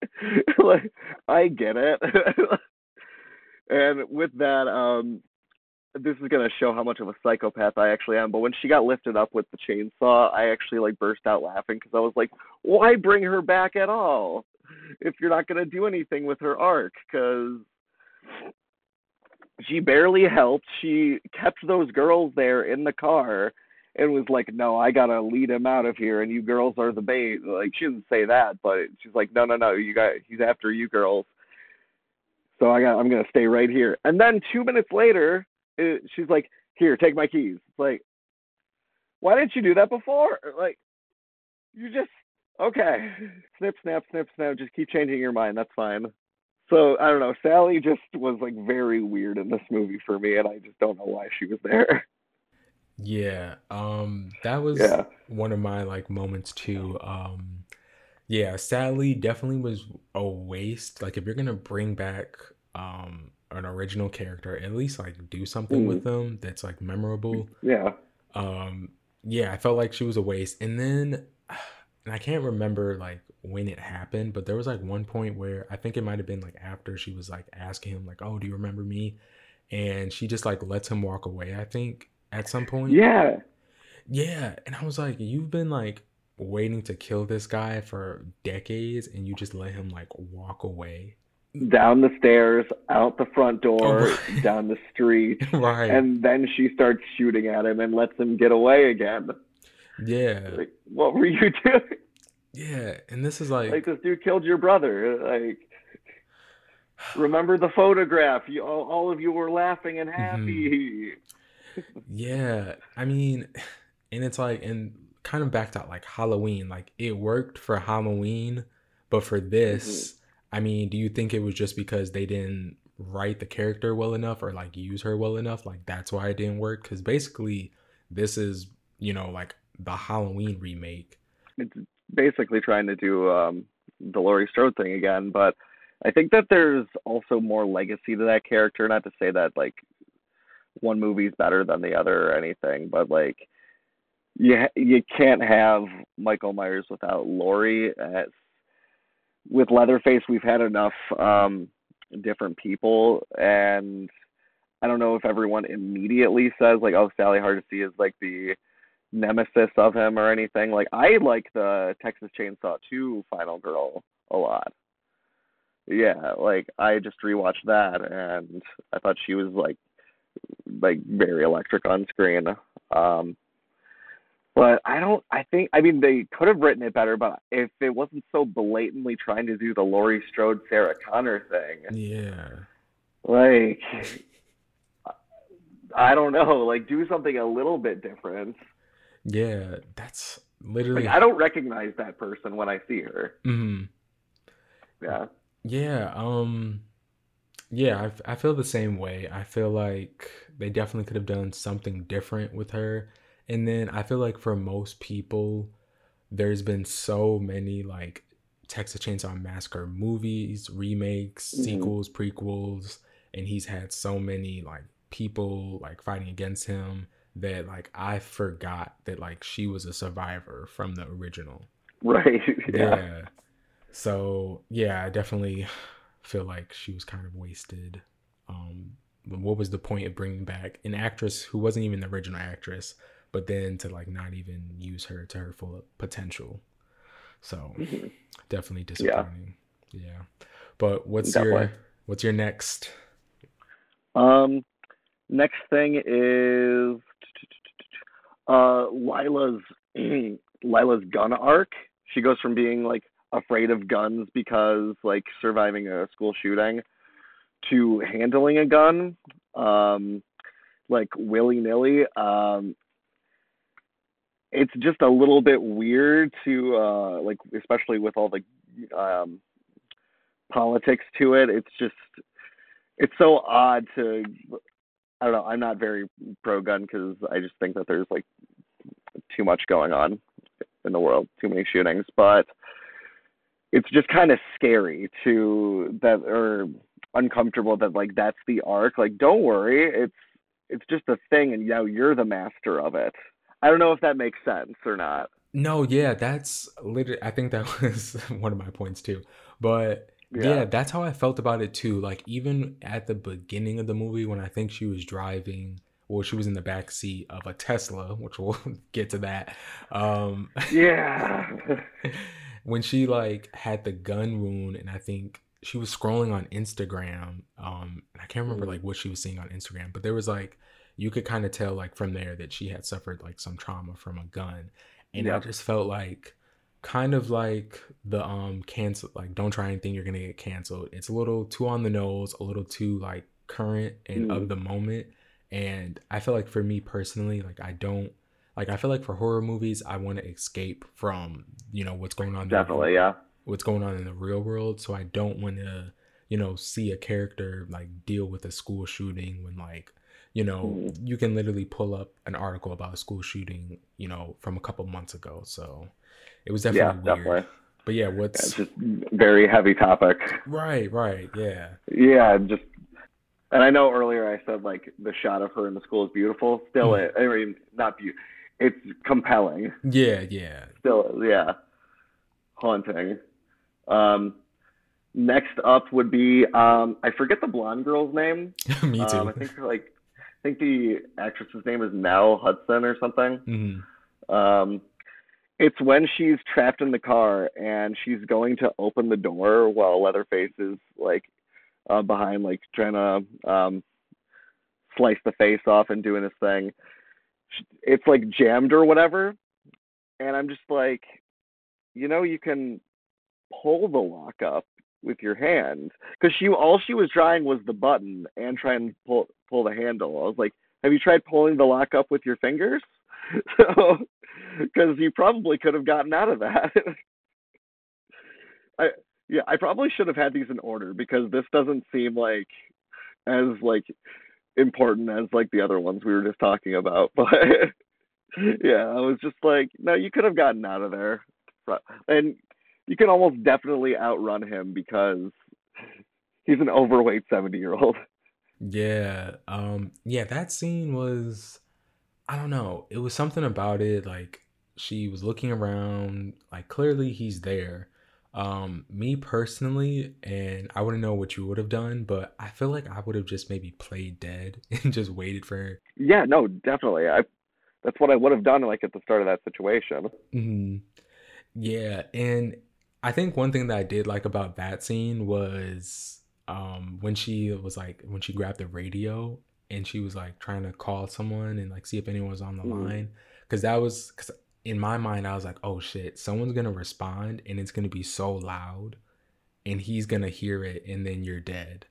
like, I get it. and with that, um, this is gonna show how much of a psychopath I actually am. But when she got lifted up with the chainsaw, I actually like burst out laughing because I was like, "Why bring her back at all if you're not gonna do anything with her arc?" Because she barely helped. She kept those girls there in the car and was like, "No, I gotta lead him out of here, and you girls are the bait." Like she didn't say that, but she's like, "No, no, no, you got he's after you girls." So I got I'm gonna stay right here. And then two minutes later, it, she's like, "Here, take my keys." It's like, why didn't you do that before? Like, you just okay, snip, snap, snip, snap. Just keep changing your mind. That's fine. So I don't know. Sally just was like very weird in this movie for me, and I just don't know why she was there. yeah. Um, that was Yeah. one of my like moments too. Um, yeah, Sally definitely was a waste. Like if you're gonna bring back um an original character, at least like do something Mm. with them that's like memorable. Yeah. um yeah i felt like she was a waste and then and i can't remember like when it happened but there was like one point where i think it might have been like after she was like asking him like oh do you remember me and she just like lets him walk away i think at some point Yeah. yeah and i was like you've been like waiting to kill this guy for decades and you just let him like walk away Down the stairs, out the front door, Oh, right. down the street, right and then she starts shooting at him and lets him get away again. Yeah Like, what were you doing? yeah and this is Like like this dude killed your brother. Like, remember the photograph? You all, all of you were laughing and mm-hmm. happy. Yeah, I mean, and it's like, and kind of backed to like Halloween, like it worked for Halloween, but for this, mm-hmm. I mean, do you think it was just because they didn't write the character well enough or like use her well enough? Like that's why it didn't work? Because basically, this is, you know, like the Halloween remake. It's basically trying to do um, the Laurie Strode thing again, but I think that there's also more legacy to that character. Not to say that like one movie's better than the other or anything, but like you you can't have Michael Myers without Laurie. With Leatherface, we've had enough um, different people, and I don't know if everyone immediately says like, "Oh, Sally Hardesty is like the nemesis of him" or anything. Like I like the Texas Chainsaw 2 Final Girl a lot. Yeah, like I just rewatched that, and I thought she was like like very electric on screen. Um, but I don't. I think. I mean, they could have written it better, but if it wasn't so blatantly trying to do the Laurie Strode Sarah Connor thing, Yeah. like I don't know, like do something a little bit different. Yeah, that's literally. Like I don't recognize that person when I see her. Mhm. Yeah. Yeah, um yeah, I feel the same way. I feel like they definitely could have done something different with her. And then I feel like for most people, there's been so many like Texas Chainsaw Massacre movies, remakes, Mhm. sequels, prequels, and he's had so many like people like fighting against him that like I forgot that like she was a survivor from the original. Right. Yeah. yeah. So yeah, I definitely feel like she was kind of wasted. Um, what was the point of bringing back an actress who wasn't even the original actress, but then to like not even use her to her full potential. So Mhm. definitely disappointing. Yeah. But what's your what's your next? Um, next thing is uh Lila's Lila's gun arc. She goes from being like afraid of guns because like surviving a school shooting to handling a gun um like willy-nilly um it's just a little bit weird to uh like especially with all the um politics to it it's just it's so odd to I don't know. I'm not very pro gun because I just think that there's like too much going on in the world, too many shootings. But it's just kind of scary to that or uncomfortable that like that's the arc. Like, don't worry, it's it's just a thing, and now you're the master of it. I don't know if that makes sense or not. No, yeah, that's literally I think that was one of my points too. But yeah, Yeah. that's how I felt about it too. Like even at the beginning of the movie when I think she was driving well, she was in the back seat of a Tesla, which we'll get to that. Um Yeah. when she like had the gun wound and I think she was scrolling on Instagram. Um and I can't remember Mhm. like what she was seeing on Instagram, but there was like you could kind of tell like from there that she had suffered like some trauma from a gun. And I just felt like kind of like the um cancel like don't try anything you're gonna get canceled. It's a little too on the nose, a little too like current and Mm. of the moment. And I feel like for me personally, like I don't like I feel like for horror movies, I want to escape from you know what's going on in the- Definitely, yeah. what's going on in the real world. So I don't want to you know see a character like deal with a school shooting when like you know Mm. you can literally pull up an article about a school shooting you know from a couple months ago. So it was Yeah, definitely weird. definitely. But yeah, Yeah, what's It's just very heavy topic. right, right, yeah, Yeah, just and I know earlier I said like the shot of her in the school is beautiful. Still, Mhm. it. I mean, not beautiful. It's compelling. yeah, yeah. Still, yeah, haunting. Um, next up would be um, I forget the blonde girl's name. Me too. Um, I think like I think the actress's name is Nell Hudson or something. Mhm. Um, it's when she's trapped in the car and she's going to open the door while Leatherface is like uh, behind, like trying to um, slice the face off and doing his thing. It's like jammed or whatever, and I'm just like, you know, you can pull the lock up with your hand because she all she was trying was the button and try and pull pull the handle. I was like, have you tried pulling the lock up with your fingers? So, because you probably could have gotten out of that. I yeah, I probably should have had these in order because this doesn't seem like as like important as like the other ones we were just talking about. But yeah, I was just like, no, you could have gotten out of there, and you can almost definitely outrun him because he's an overweight seventy year old. Yeah. Um yeah, that scene was I don't know. It was something about it like she was looking around, like clearly he's there. Um me personally, and I wouldn't know what you would have done, but I feel like I would have just maybe played dead and just waited for her. Yeah, no, definitely. I that's what I would have done like at the start of that situation. Mm-hmm. Yeah, and I think one thing that I did like about that scene was um when she was like when she grabbed the radio and she was like trying to call someone and like see if anyone was on the Mhm. line because that was cause in my mind I was like oh shit someone's gonna respond and it's gonna be so loud and he's gonna hear it and then you're dead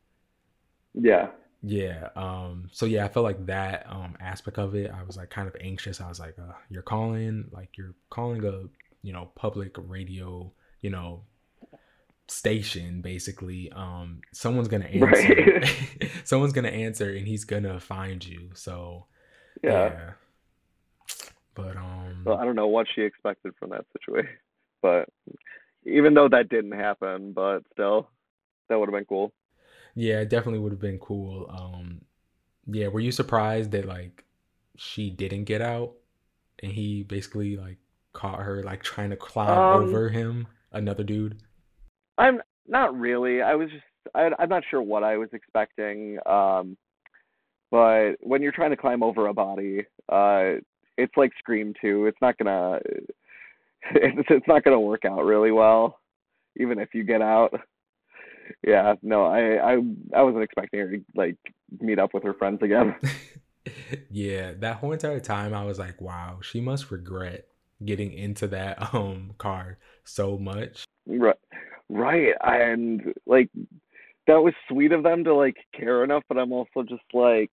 Yeah. yeah. Um, so yeah, I felt like that um aspect of it, I was like kind of anxious. I was like, uh, you're calling, like you're calling a, you know, public radio, you know, station basically. Um, someone's gonna answer. Right. someone's gonna answer and he's gonna find you. So Yeah. yeah. But um Well, I don't know what she expected from that situation, but even though that didn't happen, but still, that would have been cool. yeah, it definitely would have been cool. Um yeah, were you surprised that like she didn't get out and he basically like caught her like trying to climb Um, over him, another dude? I'm not really. I was just, I, I'm not sure what I was expecting. Um, but when you're trying to climb over a body, uh, it's like Scream 2. It's not gonna it's it's not gonna work out really well, even if you get out. Yeah, no, I I I wasn't expecting her to like meet up with her friends again. yeah, that whole entire time I was like, wow, she must regret getting into that um car so much. Right, right, and like that was sweet of them to like care enough, but I'm also just like,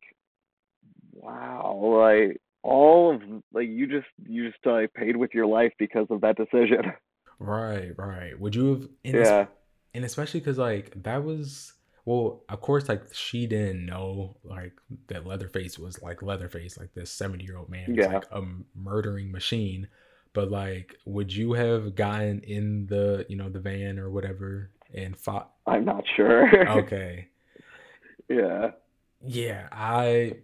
wow, like all of like you just you just like paid with your life because of that decision. Right, right. Would you have? And yeah, and especially because like that was well, of course, like she didn't know like that Leatherface was like Leatherface, like this seventy year old man, yeah. like a murdering machine. But like, would you have gotten in the you know the van or whatever and fought? I'm not sure. okay. Yeah. Yeah, I.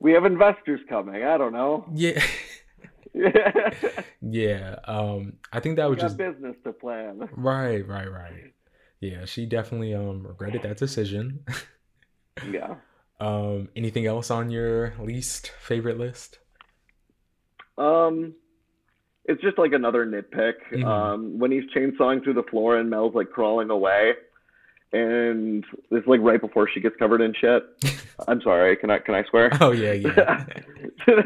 We have investors coming. I don't know. Yeah. yeah. Um, I think that we was just business to plan. Right, right, right. Yeah, she definitely um regretted that decision. yeah. Um, anything else on your least favorite list? Um, it's just like another nitpick. Mm-hmm. Um, when he's chainsawing through the floor and Mel's like crawling away, and it's like right before she gets covered in shit. I'm sorry. Can I can I swear? Oh yeah, yeah.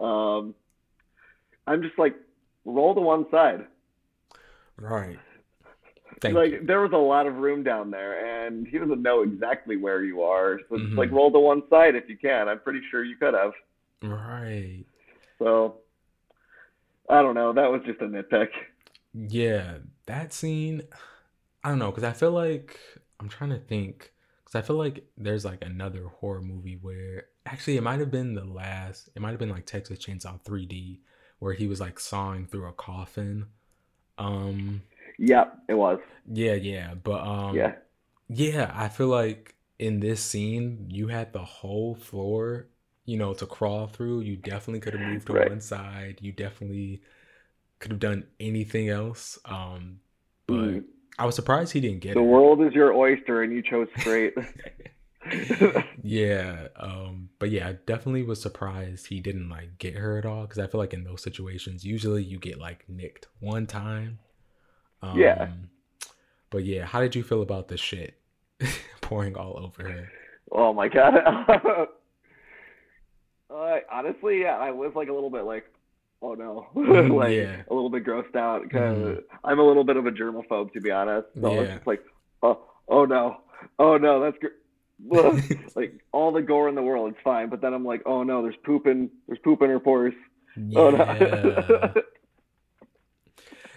um, I'm just like roll to one side. Right. Thank like you. there was a lot of room down there, and he doesn't know exactly where you are. So mm-hmm. just like roll to one side if you can. I'm pretty sure you could have. Right. So I don't know. That was just a nitpick. Yeah, that scene. I don't know because I feel like I'm trying to think because I feel like there's like another horror movie where actually it might have been the last. It might have been like Texas Chainsaw 3D where he was like sawing through a coffin. Um. Yeah, it was. Yeah, yeah, but um. Yeah. Yeah, I feel like in this scene you had the whole floor, you know, to crawl through. You definitely could have moved to right. one side. You definitely could have done anything else. Um, but. Mm I was surprised he didn't get the it. The world is your oyster, and you chose straight. yeah, um, but yeah, I definitely was surprised he didn't like get her at all because I feel like in those situations, usually you get like nicked one time. Um, yeah. But yeah, how did you feel about the shit pouring all over her? Oh my god. Honestly, yeah, I was like a little bit like, oh no, like yeah. a little bit grossed out because mm. I'm a little bit of a germaphobe to be honest. So yeah. I was just like, oh, oh no, oh no, that's gr- like all the gore in the world, it's fine. But then I'm like, oh no, there's poop in there's poop in her pores. Yeah. Oh no.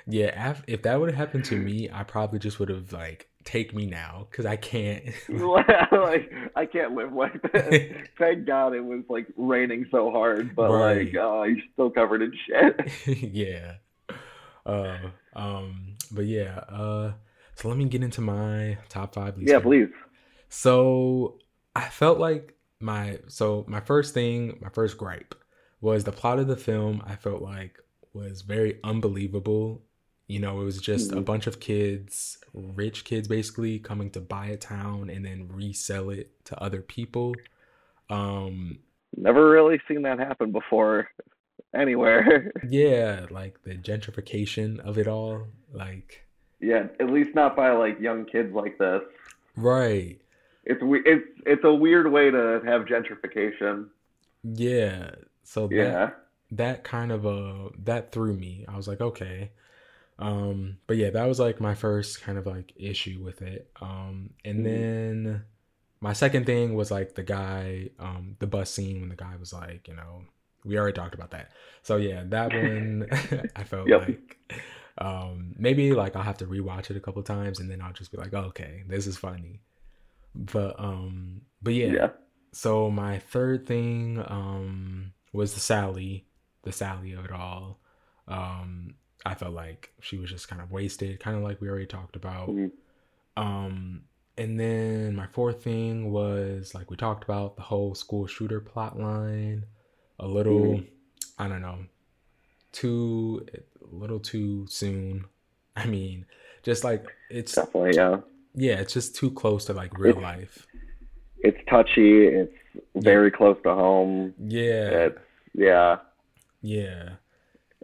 yeah, if that would have happened to me, I probably just would have like take me now because I can't. like I can't live like this. Thank God it was like raining so hard, but right. like oh, you're still covered in shit. yeah. Uh, um, but yeah. Uh, so let me get into my top five. Least yeah, favorite. please. So I felt like my so my first thing, my first gripe was the plot of the film. I felt like was very unbelievable you know, it was just mm-hmm. a bunch of kids, rich kids basically, coming to buy a town and then resell it to other people. Um, Never really seen that happen before anywhere. yeah, like the gentrification of it all. Like, yeah, at least not by like young kids like this. Right. It's it's it's a weird way to have gentrification. Yeah. So that, yeah, that kind of uh that threw me. I was like, okay. Um, but yeah, that was like my first kind of like issue with it. Um, and mm-hmm. then my second thing was like the guy, um, the bus scene when the guy was like, you know, we already talked about that. So yeah, that one I felt yep. like um maybe like I'll have to rewatch it a couple times and then I'll just be like, oh, okay, this is funny. But um but yeah. yeah. So my third thing um was the Sally, the Sally of it all. Um I felt like she was just kind of wasted, kind of like we already talked about. Mm-hmm. Um, and then my fourth thing was like we talked about the whole school shooter plot line. A little, mm-hmm. I don't know, too a little too soon. I mean, just like it's definitely yeah. Yeah, it's just too close to like real it's, life. It's touchy. It's very yeah. close to home. Yeah. It's Yeah. Yeah.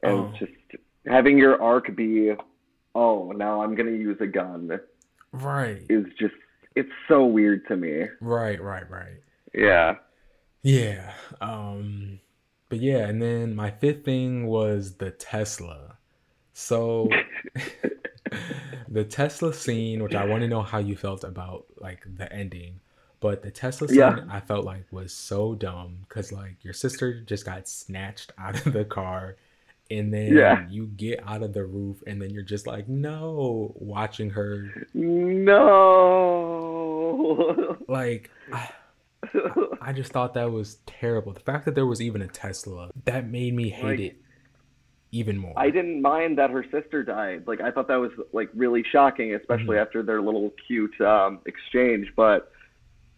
And Oh. just having your arc be, oh, now I'm gonna use a gun Right. is just it's so weird to me. Right, right, right. Yeah. Yeah. Um but yeah, and then my fifth thing was the Tesla. So the Tesla scene, which I want to know how you felt about like the ending. But the Tesla scene Yeah. I felt like was so dumb because like your sister just got snatched out of the car and then Yeah. you get out of the roof and then you're just like, no, watching her No. like I, I just thought that was terrible. The fact that there was even a Tesla, that made me hate Like, it even more. I didn't mind that her sister died. Like I thought that was like really shocking, especially Mhm. after their little cute um exchange, but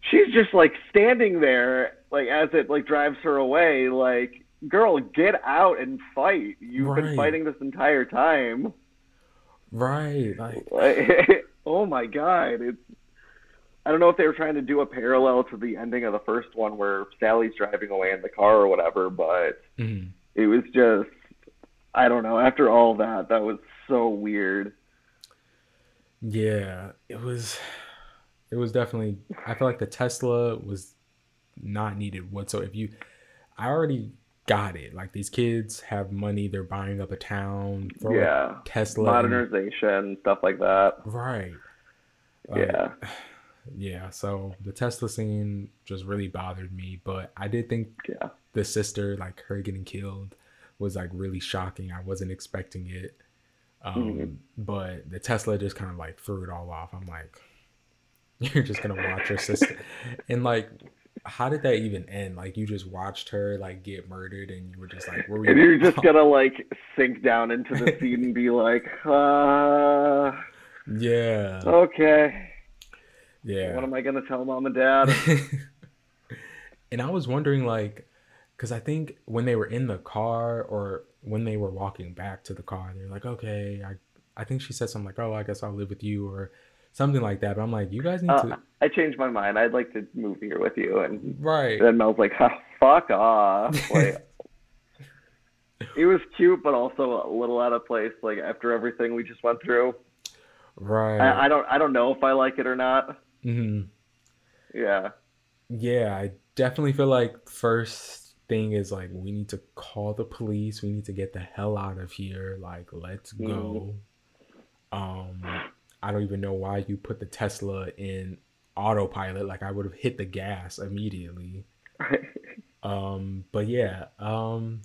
she's just like standing there like as it like drives her away like girl get out and fight you've Right. been fighting this entire time Right. Like Like, oh my god it's i don't know if they were trying to do a parallel to the ending of the first one where sally's driving away in the car or whatever but mhm. it was just i don't know after all that that was so weird yeah, it was it was definitely I feel like the Tesla was not needed whatsoever. If you I already got it. Like these kids have money, they're buying up a town, yeah Tesla modernization stuff like that Right. Like, yeah Yeah, so the Tesla scene just really bothered me, but I did think yeah the sister, like her getting killed, was like really shocking. I wasn't expecting it. Um, Mhm. but the Tesla just kind of like threw it all off. I'm like, you're just gonna watch your sister, and like, how did that even end? Like, you just watched her like get murdered, and you were just like, were we? and you're just gonna like sink down into the seat and be like uh yeah, okay yeah. what am i gonna tell mom and dad and I was wondering, like, because I think when they were in the car or when they were walking back to the car, they're like, okay, I, I think she said something like, oh, I guess I'll live with you or something like that. But I'm like, you guys need uh, to, i changed my mind i'd like to move here with you and right, then mel's like huh, fuck off like it was cute but also a little out of place like after everything we just went through right. I, I don't i don't know if i like it or not hmm yeah Yeah, I definitely feel like first thing is like we need to call the police. We need to get the hell out of here. Like, let's go. Um, I don't even know why you put the Tesla in autopilot. Like, I would have hit the gas immediately. Um, but yeah. Um,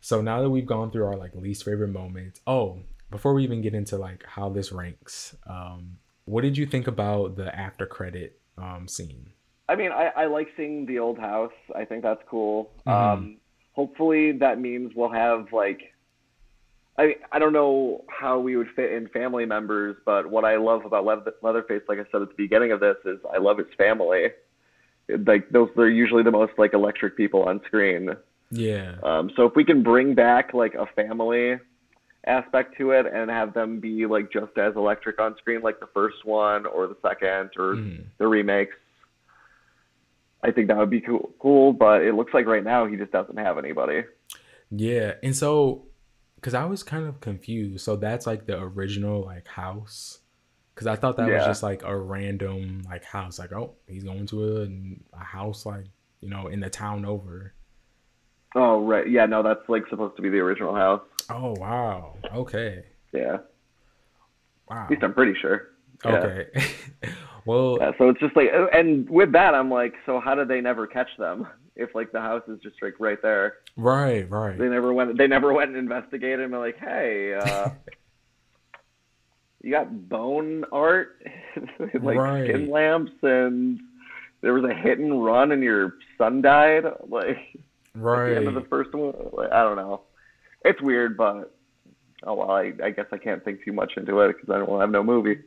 so now that we've gone through our like least favorite moments. Oh, before we even get into like how this ranks, um, what did you think about the after credit um scene? I mean, I, I like seeing the old house. I think that's cool. Mhm. Um, hopefully, that means we'll have like, I I don't know how we would fit in family members, but what I love about Leather, Leatherface, like I said at the beginning of this, is I love his family. Like those, they're usually the most like electric people on screen. Yeah. Um, so if we can bring back like a family aspect to it and have them be like just as electric on screen, like the first one or the second or Mhm. the remakes. I think that would be cool. Cool, but it looks like right now he just doesn't have anybody. Yeah, and so because I was kind of confused, so that's like the original like house. Because I thought that was just like a random like house, like oh he's going to a, a house like you know in the town over. Oh right, yeah, no, that's like supposed to be the original house. Oh wow, okay, Yeah, wow, at least I'm pretty sure. Yeah. okay. well, Yeah, so it's just like, and with that, I'm like, so how did they never catch them? If like the house is just like right there, right, right, they never went. They never went and investigated and were like, hey, uh, you got bone art, like Right. skin lamps, and there was a hit and run, and your son died. Like at the end of the first one, like, I don't know. It's weird, but oh well. I, I guess I can't think too much into it because I don't have no movie.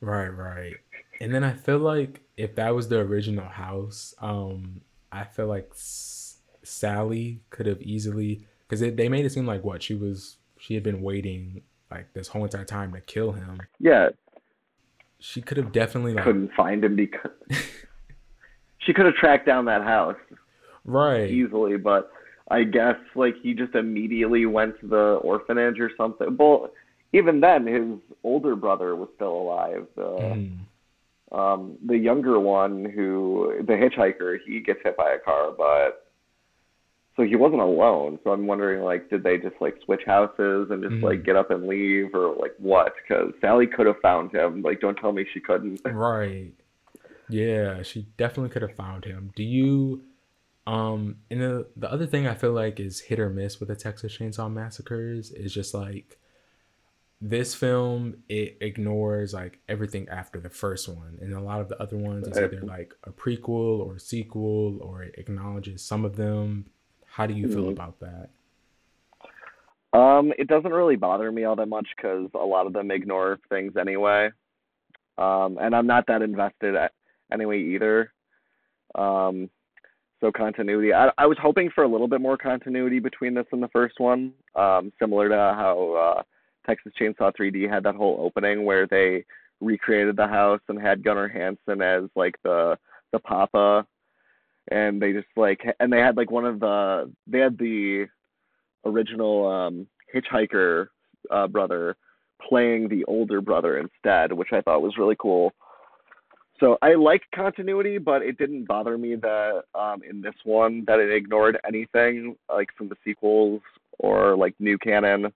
Right, right. And then I feel like if that was the original house, um, I feel like S- Sally could have easily because they made it seem like what she was she had been waiting like this whole entire time to kill him. Yeah, She could have definitely like couldn't find him because she could have tracked down that house right, easily. But I guess like he just immediately went to the orphanage or something. Well, even then, his older brother was still alive. The Mhm. Um, the younger one, who the hitchhiker, he gets hit by a car, but so he wasn't alone. So I'm wondering, like, did they just like switch houses and just Mhm. like get up and leave, or like what? Because Sally could have found him. Like, don't tell me she couldn't. Right. Yeah, she definitely could have found him. Do you um and the the other thing I feel like is hit or miss with the Texas Chainsaw Massacres is just like this film it ignores like everything after the first one and a lot of the other ones it's Right. either like a prequel or a sequel or it acknowledges some of them. How do you feel Mhm. about that? Um, it doesn't really bother me all that much because a lot of them ignore things anyway. Um, and I'm not that invested anyway either. Um, so continuity. I, I was hoping for a little bit more continuity between this and the first one, um, similar to how uh, Texas Chainsaw 3D had that whole opening where they recreated the house and had Gunnar Hansen as like the the papa, and they just like and they had like one of the they had the original um, hitchhiker uh, brother playing the older brother instead, which I thought was really cool. So I like continuity, but it didn't bother me that um, in this one that it ignored anything like from the sequels or like new canon.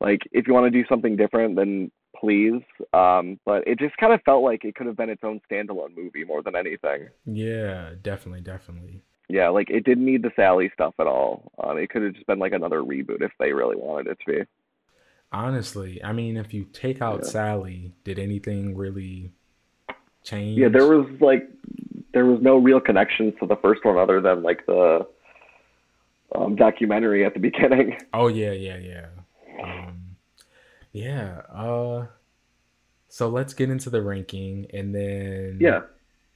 Like if you want to do something different, then please. Um, but it just kind of felt like it could have been its own standalone movie more than anything. Yeah, definitely, definitely. Yeah, like it didn't need the Sally stuff at all. Um, it could have just been like another reboot if they really wanted it to be. Honestly, I mean if you take out Yeah. Sally, did anything really change? Yeah, there was like there was no real connection to the first one other than like the um, documentary at the beginning. Oh yeah, yeah, yeah. Um, yeah. Uh, so let's get into the ranking, and then Yeah.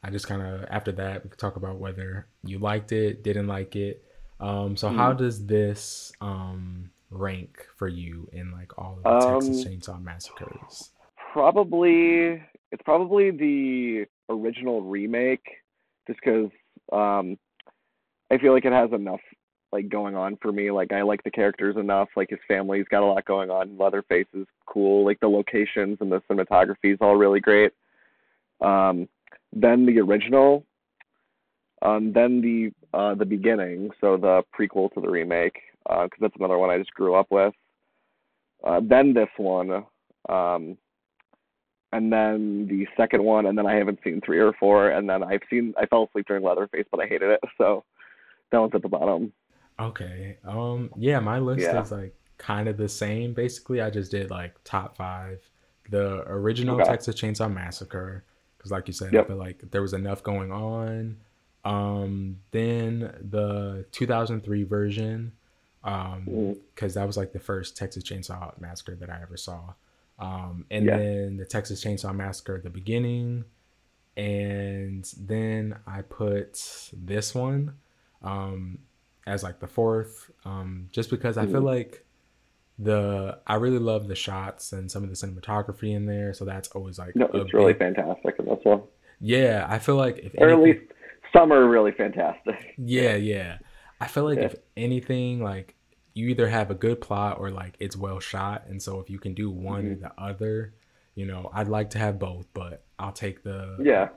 I just kind of after that we could talk about whether you liked it, didn't like it. Um, so how Mhm. does this um rank for you in like all of the Texas Um, Chainsaw Massacres? Probably it's probably the original remake, just because um, I feel like it has enough like going on for me. Like I like the characters enough. Like his family's got a lot going on. Leatherface is cool. Like the locations and the cinematography is all really great. Um, then the original, um, then the uh, the beginning, so the prequel to the remake, because that's another one I just grew up with. Uh, then this one, um, and then the second one, and then I haven't seen three or four, and then I've seen I fell asleep during Leatherface, but I hated it, so that one's at the bottom. Okay. Um, yeah, my list Yeah. is like kind of the same. Basically, I just did like top five. The original Okay. Texas Chainsaw Massacre, because like you said, Yep. I feel like there was enough going on. Um, then the 2003 version, um, Mhm. because that was like the first Texas Chainsaw Massacre that I ever saw. Um, and Yeah. then the Texas Chainsaw Massacre at the beginning, and then I put this one um, as like the fourth, um, just because I feel Mhm. like the I really love the shots and some of the cinematography in there, so that's always like No, it's really big- fantastic in this one, yeah. I feel like if or at least some are really fantastic. yeah, yeah. I feel like Yeah. if anything, like you either have a good plot or like it's well shot, and so if you can do one or Mhm. the other, you know, I'd like to have both, but I'll take the Yeah,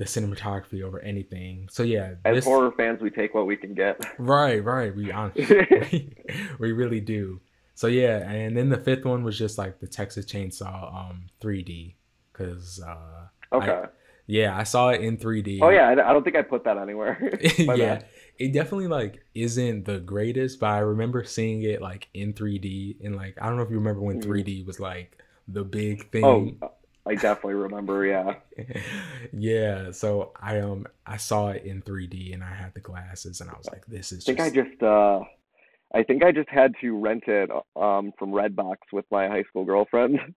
the cinematography over anything. So yeah, as this horror fans, we take what we can get. right, right. We honestly, we really do. So yeah, and then the fifth one was just like the Texas Chainsaw um 3D, because uh, Okay. yeah, I saw it in 3D. oh yeah, I, I don't think I put that anywhere. Yeah bad. it definitely like isn't the greatest but i remember seeing it like in 3d and like i don't know if you remember when Mhm. 3d was like the big thing Oh, I definitely remember. Yeah. yeah so i um i saw it in 3d and i had the glasses and i was like this is I think just I just uh I think I just had to rent it um from Redbox with my high school girlfriend.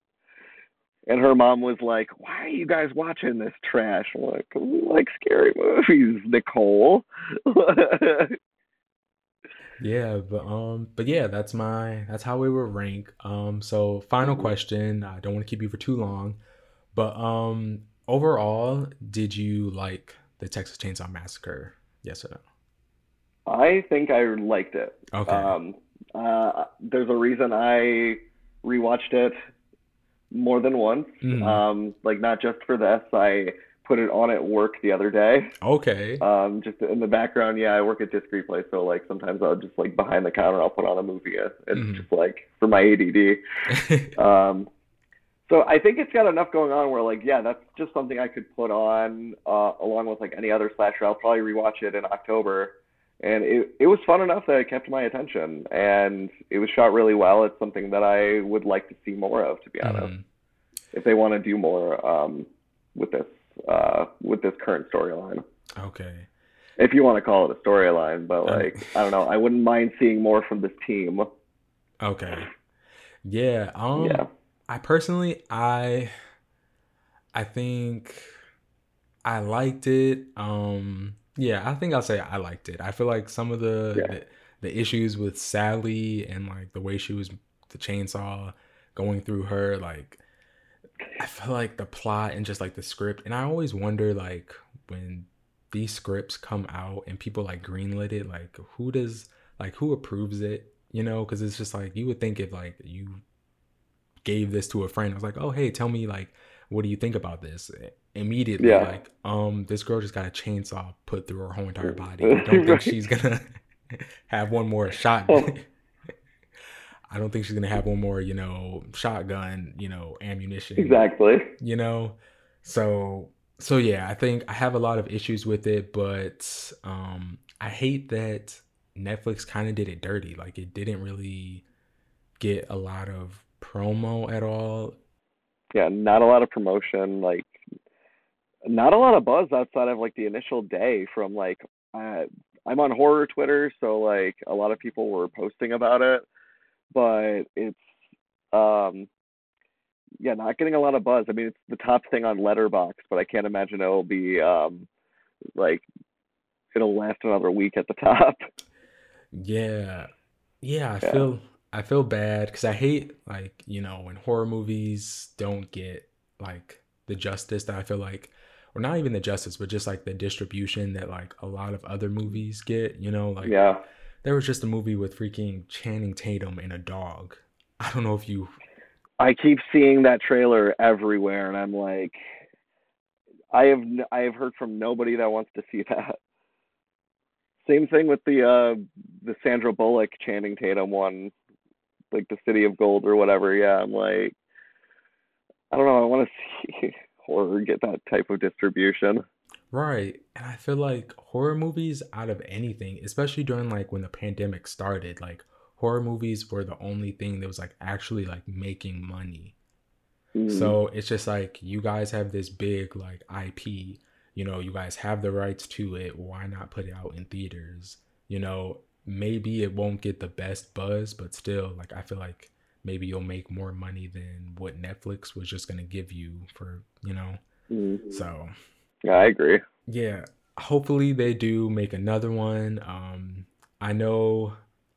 And her mom was like, "Why are you guys watching this trash?" I'm like, "We like scary movies, Nicole." yeah but um but yeah that's my that's how we would rank um so final Mhm. question i don't want to keep you for too long but um overall did you like the texas chainsaw massacre yes or no I think I liked it. Okay. Um, uh, there's a reason I rewatched it more than once. Mhm. Um, like not just for this. I put it on at work the other day. Okay. Um, just in the background, yeah, I work at disc replay, so like sometimes I'll just like behind the counter, I'll put on a movie. It's Mhm. just like for my ADD. Um, so I think it's got enough going on where like, yeah, that's just something I could put on uh, along with like any other slasher. I'll probably rewatch it in October, and it it was fun enough that it kept my attention, and it was shot really well. It's something that I would like to see more of, to be honest. Mhm. If they want to do more um, with this uh, with this current storyline Okay. if you want to call it a storyline, but Um, like I don't know, I wouldn't mind seeing more from this team. Okay. Yeah. Um. yeah, I personally, I, I think, I liked it. Um. Yeah, I think I'll say I liked it. I feel like some of the Yeah. the, the issues with Sally and like the way she was the chainsaw going through her, like I feel like the plot and just like the script, and I always wonder like when these scripts come out and people like greenlit it, like who does like who approves it, you know? Because it's just like you would think if like you gave this to a friend, I was like, oh hey, tell me like what do you think about this? Immediately, Yeah. like um, this girl just got a chainsaw put through her whole entire body. I don't think Right. she's gonna have one more shot. Oh. I don't think she's gonna have one more, you know, shotgun, you know, ammunition exactly. you know so so yeah i think i have a lot of issues with it but um i hate that netflix kind of did it dirty like it didn't really get a lot of promo at all Yeah, not a lot of promotion, like not a lot of buzz outside of like the initial day from like uh, I'm on horror Twitter, so like a lot of people were posting about it, but it's um yeah, not getting a lot of buzz. I mean, it's the top thing on Letterboxd, but I can't imagine it'll be um like it'll last another week at the top. yeah yeah i Yeah. feel i feel bad because i hate like you know when horror movies don't get like the justice that i feel like or not even the justice but just like the distribution that like a lot of other movies get you know like yeah. There was just a movie with freaking Channing Tatum and a dog. I don't know if you. I keep seeing that trailer everywhere, and I'm like, I have n- I have heard from nobody that wants to see that. Same thing with the uh the Sandra Bullock Channing Tatum one, like the City of Gold or whatever. Yeah, I'm like, I don't know. I want to see horror get that type of distribution. Right. And I feel like horror movies, out of anything, especially during like when the pandemic started, like horror movies were the only thing that was like actually like making money. Mm, So it's just like you guys have this big like IP, you know, you guys have the rights to it. Why not put it out in theaters? You know, maybe it won't get the best buzz, but still, like I feel like maybe you'll make more money than what Netflix was just gonna give you for, you know. mm. So yeah, I agree. yeah, hopefully they do make another one. Um, I know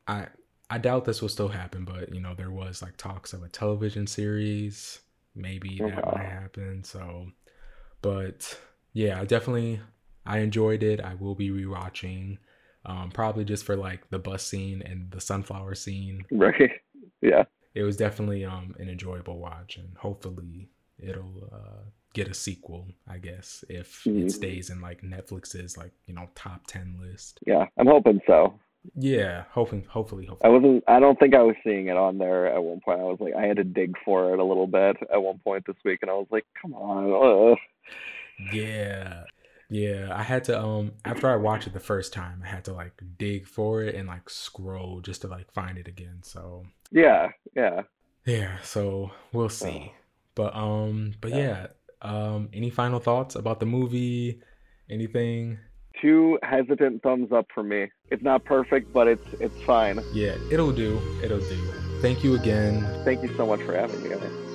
I I doubt this will still happen, but you know there was like talks of a television series. Maybe that might happen. So, but yeah, I definitely I enjoyed it. I will be rewatching, um, probably just for like the bus scene and the sunflower scene. Right. Yeah. It was definitely um an enjoyable watch, and hopefully it'll uh, get a sequel. I guess if Mhm. it stays in like Netflix's like you know top ten list. Yeah. I'm hoping so. Yeah, hoping hopefully hopefully. I wasn't. I don't think I was seeing it on there at one point. I was like, I had to dig for it a little bit at one point this week, and I was like, come on. ugh. Yeah. Yeah, I had to um after I watched it the first time, I had to like dig for it and like scroll just to like find it again. So Yeah. Yeah. yeah, so we'll see. But um but Yeah. yeah, um any final thoughts about the movie? Anything? Two hesitant thumbs up for me. It's not perfect, but it's it's fine. Yeah, it'll do. It'll do. Thank you again. Thank you so much for having me.